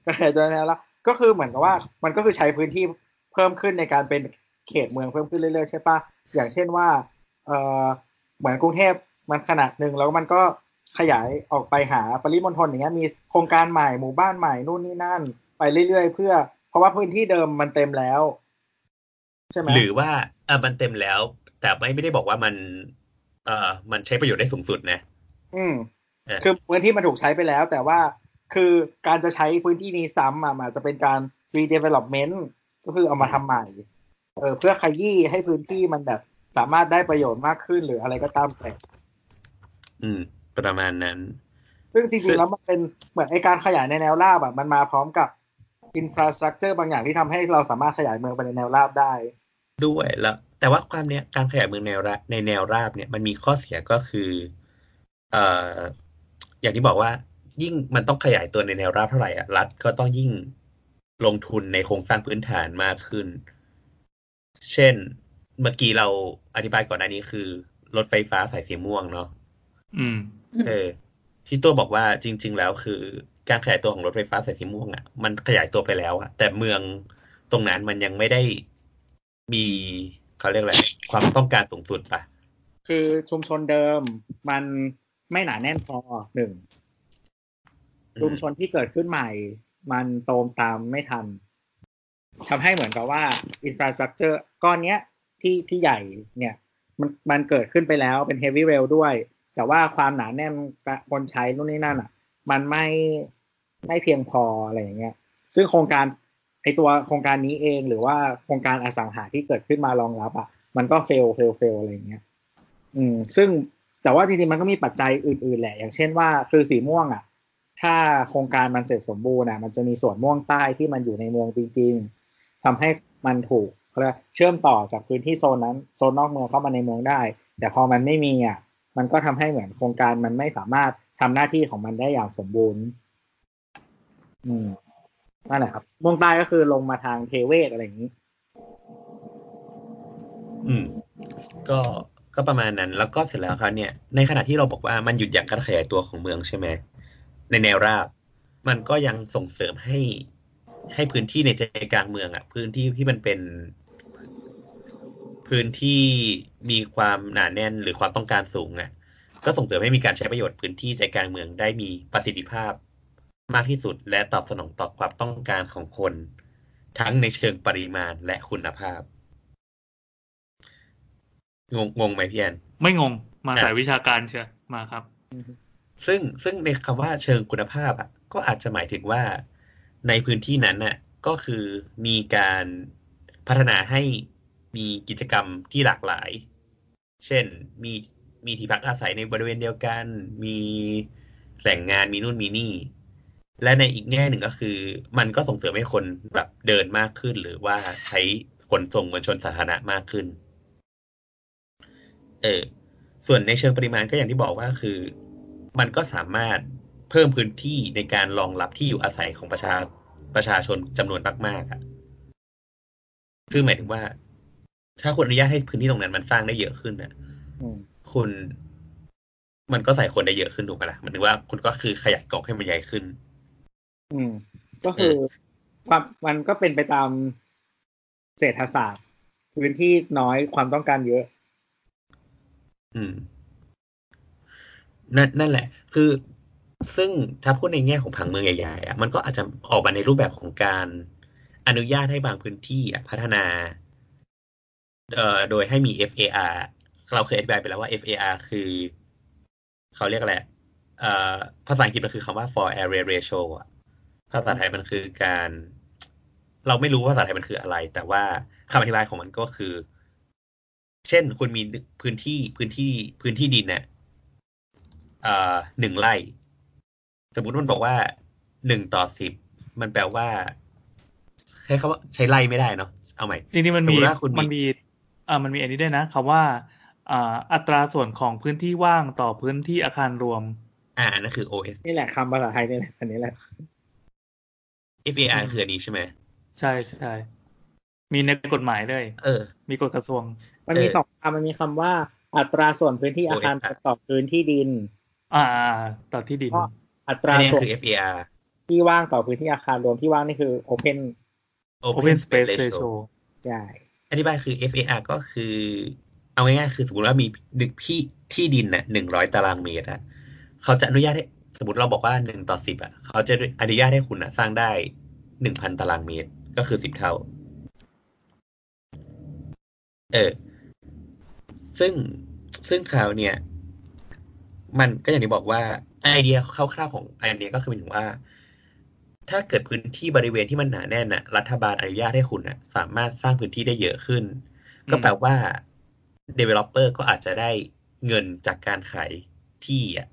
ก็ขยายตัวในแนวราบก็คือเหมือนกับว่ามันก็คือใช้พื้นที่เพิ่มขึ้นในการเป็นเขตเมืองเพิ่มขึ้นเรื่อยๆใช่ปะอย่างเช่นว่าเอ่อเหมือนกรุงเทพมันขนาดหนึ่งแล้วมันก็ขยายออกไปหาปริมณฑลอย่างเงี้ยมีโครงการใหม่หมู่บ้านใหม่นู่นนี่นั่น ไปเรื่อยๆเพื่อ เพราะว่าพื้นที่เดิมมันเต็มแล้วใช่ไหมหรือว่าเออมันเต็มแล้ว แต่ไม่ไม่ได้บอกว่ามัน เอ่อมันใช้ประโยชน์ได้สูงสุดนะ อืมเออคือพื้นที่มันถูกใช้ไปแล้ว แต่ว่าคือการจะใช้พื้นที่นี้ซ้ำอะมันอาจจะเป็นการ redevelopment ก็คือเอามาทำใหม่ เออเพื่อขยี้ให้พื้นที่มันแบบ สามารถได้ประโยชน์มากขึ้นหรืออะไรก็ตามแต่อืม ประมาณนั้น ซึ่งจซึ่ริงงๆแล้วมันเป็นเหมือนไอการขยายในแนวราบอะมันมาพร้อมกับอินฟราสตรักเจอร์บางอย่างที่ทำให้เราสามารถขยายเมืองไปในแนวราบได้ ด้วยแล้วแต่ว่าความเนี้ยการขยายเมืองแนวราบในแนวราบเนี่ยมันมีข้อเสียก็คือเอ่ออย่างที่บอกว่า ยิ่งมันต้องขยายตัวในแนวราบเท่าไหร่อะรัฐก็ต้องยิ่งลงทุนในโครงสร้างพื้นฐานมากขึ้น เช่น เมื่อกี้เราอธิบายก่อนหน้านี้คือ รถไฟฟ้าสายสีม่วงเนาะอืม เออที่ตัวบอกว่าจริง ๆ แล้วคือ การขยายตัวของรถไฟฟ้าสายสีม่วงอะ มันขยายตัวไปแล้วอะแต่เมืองตรงนั้นมันยังไม่ได้มีเขาเรียกอะไรความต้องการสูงสุดปะคือชุมชนเดิมมัน ไม่หนาแน่นพอหนึ่งชุมชนที่เกิดขึ้นใหม่ มันโตมตามไม่ทันทำให้เหมือนกับว่าอินฟราสตรักเจอร์ก้อนเนี้ยที่ที่ใหญ่เนี่ย มันมันเกิดขึ้นไปแล้วเป็นเฮฟวี่เรลด้วย แต่ว่าความหนาแน่นคนใช้นู่นนี่นั่นอะ มันไม่ไม่เพียงพออะไรอย่างเงี้ย ซึ่งโครงการไอตัวโครงการนี้เองหรือว่าโครงการอสังหาที่เกิดขึ้นมารองรับอะ มันก็เฟลเฟลเฟลอะไรอย่างเงี้ย อืม ซึ่ง แต่ว่าจริงๆมันก็มีปัจจัยอื่นๆแหละ อย่างเช่นว่าคือสีม่วงอะ ถ้าโครงการมันเสร็จสมบูรณ์อะ มันจะมีส่วนม่วงใต้ที่มันอยู่ในเมืองจริง ๆทำให้มันถูกเขาเรียกเชื่อมต่อจากพื้นที่โซนนั้นโซนนอกเมืองเข้ามาในเมืองได้ แต่พอมันไม่มีอะมันก็ทำให้เหมือนโครงการมันไม่สามารถทำหน้าที่ของมันได้อย่างสมบูรณ์ อืมนั่นแหละครับม่วงใต้ก็คือลงมาทางเทเวศอะไรอย่างนี้ อืม ก็ ก็ประมาณนั้น แล้วก็เสร็จแล้วครับเนี่ย ในขณะที่เราบอกว่ามันหยุดยั้งการขยายตัวของเมืองใช่ไหมในแนวราบ มันก็ยังส่งเสริมให้ให้พื้นที่ในใจกลางเมืองอะพื้นที่ที่มันเป็น พื้นที่มีความหนาแน่นหรือความต้องการสูงอะก็ส่งเสริมให้มีการใช้ประโยชน์พื้นที่ใจกลางเมืองได้มีประสิทธิภาพมากที่สุด และตอบสนองต่อความต้องการของคน ทั้งในเชิงปริมาณและคุณภาพ งงงงไหมพี่แอนไม่งงมาอะสายวิชาการเชียวมาครับ ซึ่งซึ่งในคำว่าเชิงคุณภาพอะก็อาจจะหมายถึงว่าในพื้นที่นั้นน่ะก็คือมีการพัฒนาให้มีกิจกรรมที่หลากหลาย เช่นมีมีที่พักอาศัยในบริเวณเดียวกัน มีแหล่งงานมีนู่นมีนี่ และในอีกแง่หนึ่งก็คือ มันก็ส่งเสริมให้คนแบบเดินมากขึ้น หรือว่าใช้ขนส่งมวลชนสาธารณะมากขึ้น เออส่วนในเชิงปริมาณก็อย่างที่บอกว่าคือ มันก็สามารถเพิ่มพื้นที่ในการรองรับที่อยู่อาศัยของประชาประชาชนจำนวนมากๆอะคือหมายถึงว่า ถ้าคุณอนุญาตให้พื้นที่ตรงนั้นมันสร้างได้เยอะขึ้นอะอืมคุณมันก็ใส่คนได้เยอะขึ้นถูกไหมล่ะหมายถึงว่าคุณก็คือขยายกรอบให้มันใหญ่ขึ้น อืม ก็คือความมันก็เป็นไปตามเศรษฐศาสตร์ พื้นที่น้อยความต้องการเยอะ อืมนั่นนั่นแหละ คือซึ่งถ้าพูดในแง่ของผังเมืองใหญ่ๆอะมันก็อาจจะออกมาในรูปแบบของการอนุญาตให้บางพื้นที่อะพัฒนาเอ่อโดยให้มี FAR เราเคยอธิบายไปแล้วว่า FAR คือ เขาเรียกอะไรเอ่อภาษาอังกฤษมันคือคำว่า for area ratio อะภาษาไทยมันคือการ เราไม่รู้ว่าภาษาไทยมันคืออะไร แต่ว่าคำอธิบายของมันก็คือ เช่นคุณมีพื้นที่พื้นที่พื้นที่ดินเนี่ยเอ่อหนึ่งไร่ สมมุติมันบอกว่าหนึ่งต่อสิบมันแปลว่า ใช้คำว่าใช้ไร่ไม่ได้เนาะเอาใหม่จริงๆมันสมมีมุติว่าคุณมีมันมีอ่ามันมีอันนี้ด้วยนะคำว่าอ่าอัตราส่วนของพื้นที่ว่างต่อพื้นที่อาคารรวม อ่าอันนั่นคือ OS นี่แหละคำภาษาไทยนี่แหละอันนี้แหละ FAR อืมคืออันนี้ใช่ไหมใช่ใช่ มีในกฎหมายด้วยเออ มีกฎกระทรวง มันมีเออสองคำมันมีคำว่า อัตราส่วนพื้นที่อาคาร OS ต่อพื้นที่ดิน อ่าอ่าต่อที่ดินก็อัตอัรานนี้ส่วนคือ FAR ที่ว่างต่อพื้นที่อาคารรวมที่ว่างนี่คือ open Open Space Ratio ใช่อธิบายคือ FAR ก็คือ เอาง่ายๆคือสมมติว่ามีหนึ่งที่ที่ดินน่ะหนึ่งร้อยตารางเมตรอะเขาจะอนุญาตให้สมมติเราบอกว่าหนึ่งต่อสิบอะเขาจะอนุญาตให้คุณอะสร้างได้หนึ่งพันตารางเมตร ก็คือสิบเท่า เออ ซึ่งซึ่งคราวเนี่ย มันก็อย่างที่บอกว่าไอเดียคร่าวๆของไอเดียก็คือหมายถึงว่า ถ้าเกิดพื้นที่บริเวณที่มันหนาแน่นน่ะรัฐบาลอนุญาตให้คุณน่ะสามารถสร้างพื้นที่ได้เยอะขึ้น ก็แปลว่า developer ก็อาจจะได้เงินจากการขายที่อะ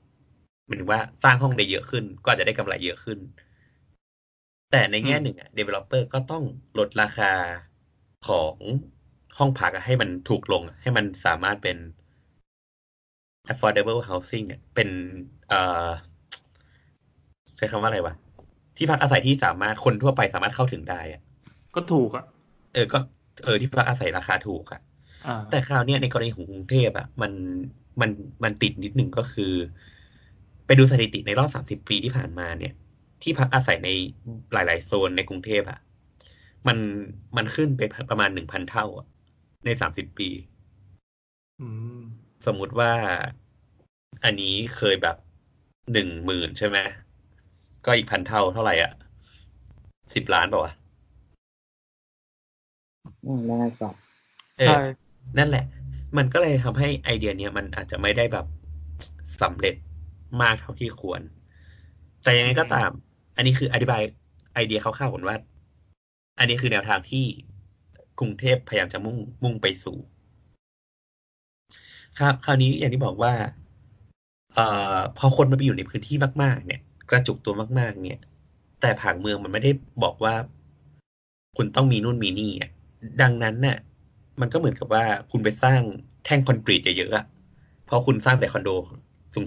หมายถึงว่าสร้างห้องได้เยอะขึ้น ก็อาจจะได้กำไรเยอะขึ้น แต่ในแง่หนึ่งอะ developer ก็ต้องลดราคาของ ห้องพักอะให้มันถูกลงอะให้มันสามารถเป็น affordable housing อะเป็นเอ่อใช้คำว่าอะไรวะที่พักอาศัยที่สามารถคนทั่วไปสามารถเข้าถึงได้อะก็ถูกอะ เออก็เออที่พักอาศัยราคาถูกอะอ่าแต่คราวเนี้ยในกรณีของกรุงเทพอะมันมันมันติดนิดหนึ่งก็คือ ไปดูสถิติในรอบสามสิบปีที่ผ่านมาเนี่ย ที่พักอาศัยในหลาย ๆ โซนในกรุงเทพอะมันมันขึ้นไปประมาณหนึ่งพันเท่าอะ ในสามสิบปีอืมสมมุติว่าอันนี้เคยแบบหนึ่งหมื่นใช่ไหมก็อีกพันเท่าเท่าไหร่อะสิบล้านเปล่าวะอืมแล้วไงต่อเออใช่นั่นแหละ มันก็เลยทำให้ไอเดียเนี้ยมันอาจจะไม่ได้แบบสำเร็จมากเท่าที่ควร แต่ยังไงก็ตาม อันนี้คืออธิบายไอเดียคร่าวๆก่อนว่า อันนี้คือแนวทางที่ กรุงเทพพยายามจะมุ่งมุ่งไปสู่ ครับคราวนี้อย่างที่บอกว่าเอ่อพอคนมันไปอยู่ในพื้นที่มาก ๆ เนี่ย กระจุกตัวมาก ๆ เนี่ย แต่ผังเมืองมันไม่ได้บอกว่า คุณต้องมีนู่นมีนี่อะดังนั้นน่ะมันก็เหมือนกับว่าคุณไปสร้างแท่งคอนกรีตเยอะๆอะเพราะคุณสร้างแต่คอนโด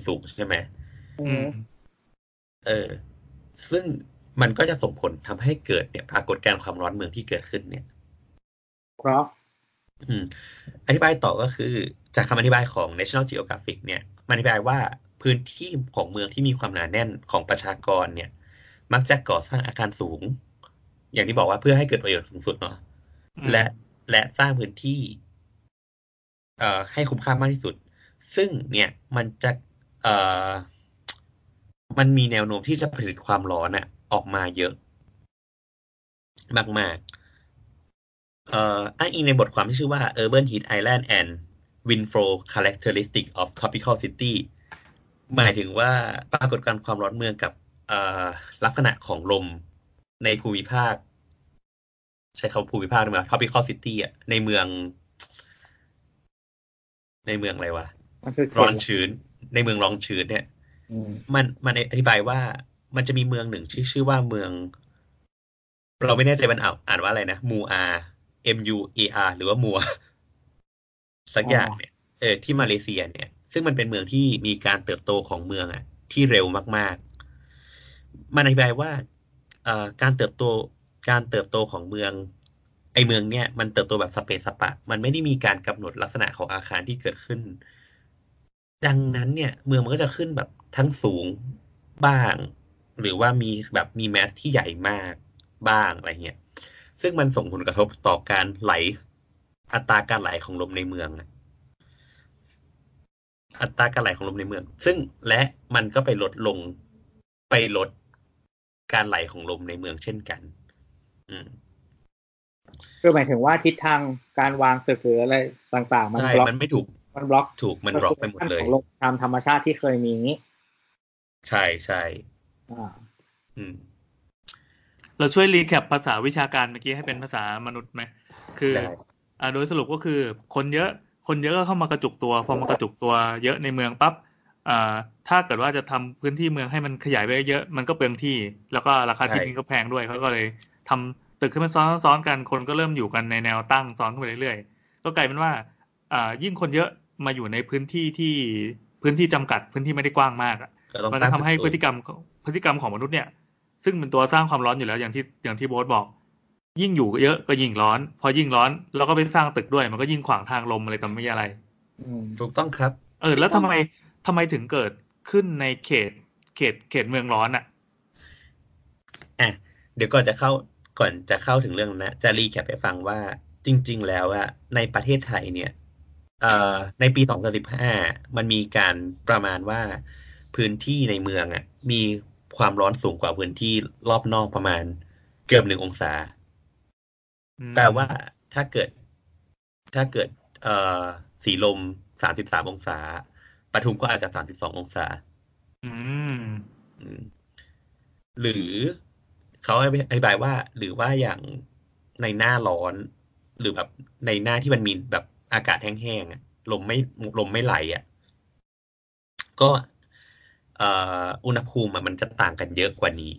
สูงๆใช่ไหมอือืมมเออ ซึ่งมันก็จะส่งผลทำให้เกิดเนี่ยปรากฏการณ์ความร้อนเมืองที่เกิดขึ้นเนี่ย เพราะอืมอธิบายต่อก็คือ จากคำอธิบายของ National Geographic เนี่ยมันอธิบายว่าพื้นที่ของเมืองที่มีความหนาแน่นของประชากรเนี่ย มักจะก่อสร้างอาคารสูง อย่างที่บอกว่าเพื่อให้เกิดประโยชน์สูงสุดเนาะอืมและและสร้างพื้นที่ เอ่อให้คุ้มค่ามากที่สุด ซึ่งเนี่ยมันจะเอ่อมันมีแนวโน้มที่จะผลิตความร้อนอะออกมาเยอะ มากๆเอ่ออ้างอิงในบทความที่ชื่อว่า Urban Heat Island and Windflow Characteristic of Tropical City หมายถึงว่าปรากฏการณ์ความร้อนเมืองกับเอ่อลักษณะของลมในภูมิภาค ใช้คำว่าภูมิภาคได้ไหม Tropical City อะในเมือง ในเมืองอะไรวะมันคือเขตร้อนชื้น ในเมืองร้อนชื้นเนี่ยอืมมันมันอธิบายว่ามันจะมีเมืองหนึ่งชื่อชื่อว่าเมือง เราไม่แน่ใจมันอ่านอ่านว่าอะไรนะ มูอา M U A R หรือว่ามัว สักอย่างเนี่ยเออที่มาเลเซียเนี่ย ซึ่งมันเป็นเมืองที่มีการเติบโตของเมืองอะที่เร็วมาก ๆ มันอธิบายว่าการเติบโตการเติบโตของเมือง ไอเมืองเนี่ยมันเติบโตแบบสเปซสปะ มันไม่ได้มีการกำหนดลักษณะของอาคารที่เกิดขึ้น ดังนั้นเนี่ย เมืองมันก็จะขึ้นแบบทั้งสูงบ้าง หรือว่ามีแบบมีแมสที่ใหญ่มากบ้างอะไรเงี้ย ซึ่งมันส่งผลกระทบต่อการไหล อัตราการไหลของลมในเมืองอะอัตราการไหลของลมในเมือง ซึ่งและมันก็ไปลดลงไปลดการไหลของลมในเมืองเช่นกัน อืมคือหมายถึงว่าทิศทางการวางตึกหรืออะไรต่างๆ มันใช่บล็อกมันไม่ถูก มันบล็อกถูกมันบล็อกไปหมดเลยของลมตามธรรมชาติที่เคยมีอย่างนี้ ใช่ใช่อ่า อืม เราช่วยรีแคปภาษาวิชาการเมื่อกี้ให้เป็นภาษามนุษย์ไหมคือได้อ่าโดยสรุปก็คือคนเยอะคนเยอะก็เข้ามากระจุกตัว พอมากระจุกตัวเยอะในเมืองปั๊บอ่าถ้าเกิดว่าจะทำพื้นที่เมืองให้มันขยายไปเยอะมันก็เปลืองที่ แล้วก็ราคาที่ดินก็แพงด้วยเขาก็เลยทำตึกขึ้นมาซ้อนซ้อนกันคนก็เริ่มอยู่กันในแนวตั้งซ้อนขึ้นไปเรื่อยๆก็กลายเป็นว่าอ่ายิ่งคนเยอะมาอยู่ในพื้นที่ที่พื้นที่จำกัดพื้นที่ไม่ได้กว้างมากอะก็ต้องมันสจะร้างทำให้ตึกพฤติกรรมพฤติกรรมของมนุษย์เนี่ย ซึ่งเป็นตัวสร้างความร้อนอยู่แล้วอย่างที่อย่างที่โบ๊ทบอก ยิ่งอยู่เยอะก็ยิ่งร้อน พอยิ่งร้อนเราก็ไปสร้างตึกด้วย มันก็ยิ่งขวางทางลมอะไรต่อไม่อะไรอืมถูกต้องครับ เออ แล้วทำไมทำไมถึงเกิดขึ้นในเขต เขตเขตเมืองร้อนอะอะเดี๋ยวก่อนจะเข้าก่อนจะเข้าถึงเรื่องนั้นนะจะรีแคปให้ฟังว่าจริง ๆ แล้วอะในประเทศไทยเนี่ยเอ่อในปี 2015 มันมีการประมาณว่าพื้นที่ในเมืองอะมี ความร้อนสูงกว่าพื้นที่รอบนอกประมาณเกือบหนึ่งองศาอืมแปลว่าถ้าเกิดถ้าเกิด เอ่อสีลม33องศาปทุมก็อาจจะ32องศาอืมอืม หรือเขาอธิบายว่า หรือว่าอย่างในหน้าร้อน หรือแบบในหน้าที่มันมีแบบอากาศแห้งๆอะลมไม่ลมไม่ไหลอะ ก็เอ่ออุณหภูมิอะมันจะต่างกันเยอะกว่านี้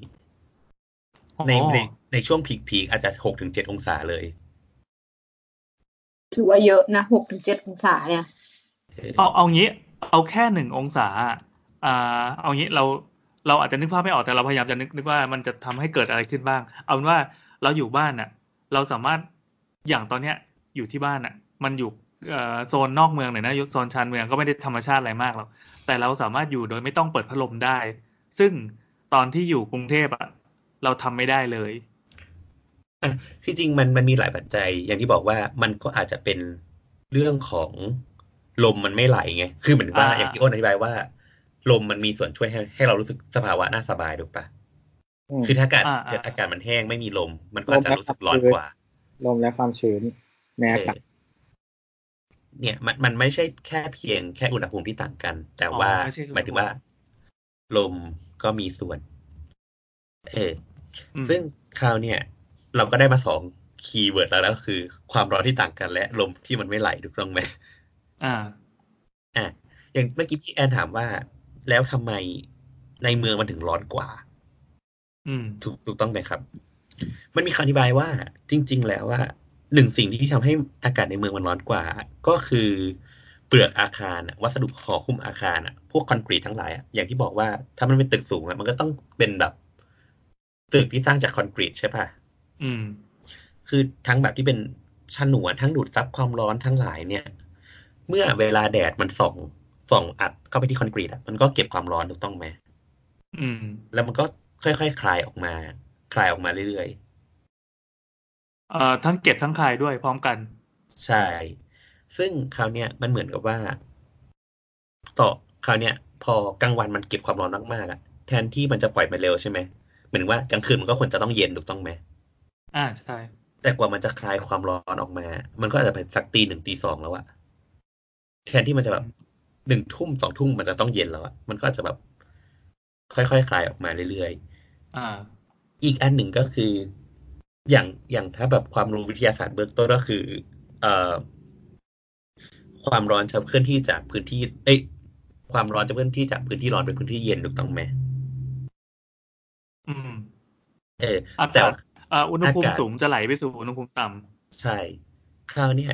ในอ๋อในในช่วงพีคพีอาจจะหกถึงเจ็ดองศาเลย ถือว่าเยอะนะหกถึงเจ็ดองศาเนี่ยเออเอาเอางี้ เอาแค่หนึ่งองศาอะอ่า เอางี้เราเราอาจจะนึกภาพไม่ออกแต่เราพยายามจะนึกนึกว่ามันจะทำให้เกิดอะไรขึ้นบ้าง เอาเป็นว่าเราอยู่บ้านน่ะ เราสามารถอย่างตอนเนี้ยอยู่ที่บ้านน่ะ มันอยู่เอ่อโซนนอกเมืองหน่อยนะโซนชานเมืองก็ไม่ได้ธรรมชาติอะไรมากหรอก แต่เราสามารถอยู่โดยไม่ต้องเปิดพัดลมได้ ซึ่งตอนที่อยู่กรุงเทพอะเราทำไม่ได้เลยอะที่จริงมันมันมีหลายปัจจัย อย่างที่บอกว่ามันก็อาจจะเป็นเรื่องของลมมันไม่ไหลไง คือเหมือนว่าอ่าอย่างที่อ้นอธิบายว่า ลมมันมีส่วนช่วยให้ให้เรารู้สึกสภาวะน่าสบายถูกปะอืมคือถ้าอากาศอ่าอ่าเกิดอากาศมันแห้งไม่มีลม มันก็อาจจะรู้สึกร้อนกว่า ลมและความชื้นในอากาศ เออเนี่ยมันมันไม่ใช่แค่เพียงแค่อุณหภูมิที่ต่างกัน แต่อ๋อว่าไม่ใช่อุณหภูมิหมายถึงว่า ลมก็มีส่วน เอออืมซึ่งคราวเนี่ย เราก็ได้มาสอง keyword แล้วแล้วก็คือ ความร้อนที่ต่างกันและลมที่มันไม่ไหลถูกต้องไหมอ่า อะอย่างเมื่อกี้พี่แอนถามว่า แล้วทำไมในเมืองมันถึงร้อนกว่า อืม ถูกถูกต้องไหมครับ มันมีคำอธิบายว่า จริง ๆ แล้วว่า หนึ่งสิ่งที่ทำให้อากาศในเมืองมันร้อนกว่า ก็คือเปลือกอาคารอะวัสดุห่อหุ้มอาคารอะพวกคอนกรีตทั้งหลายอะอย่างที่บอกว่าถ้ามันเป็นตึกสูงอะมันก็ต้องเป็นแบบตึกที่สร้างจากคอนกรีตใช่ปะอืม คือทั้งแบบที่เป็นฉนวนทั้งดูดซับความร้อนทั้งหลายเนี่ย เมื่อเวลาแดดมันส่องส่องอัดเข้าไปที่คอนกรีตอะมันก็เก็บความร้อนถูกต้องไหมอืม แล้วมันก็ค่อยๆคลายออกมา คลายออกมาเรื่อย เอ่อทั้งเก็บทั้งคายด้วยพร้อมกันๆใช่ ซึ่งคราวเนี้ยมันเหมือนกับว่า ต่อคราวเนี้ยพอกลางวันมันเก็บความร้อนมากๆอะแทนที่มันจะปล่อยมาเร็วใช่ไหมเหมือนว่ากลางคืนมันก็ควรจะต้องเย็นถูกต้องไหมอ่าใช่แต่กว่ามันจะคลายความร้อนออกมา มันก็อาจจะเป็นสักตีหนึ่งตีสองแล้วอะแทนที่มันจะแบบหนึ่งทุ่มสองทุ่มมันจะต้องเย็นแล้วอะมันก็อาจจะแบบ ค่อยๆคลายออกมาเรื่อยๆ อ่า อีกอันหนึ่งก็คือ อย่างอย่างถ้าแบบความรู้วิทยาศาสตร์เบื้องต้นก็คือ เอ่อ ความร้อนจะเคลื่อนที่จากพื้นที่ เอ้ยความร้อนจะเคลื่อนที่จากพื้นที่ร้อนไปพื้นที่เย็นถูกต้องไหมอืม เอออาแต่กาศว่าอ่าอุณหภูมิอากาศสูงจะไหลไปสู่อุณหภูมิต่ำใช่คราวเนี้ย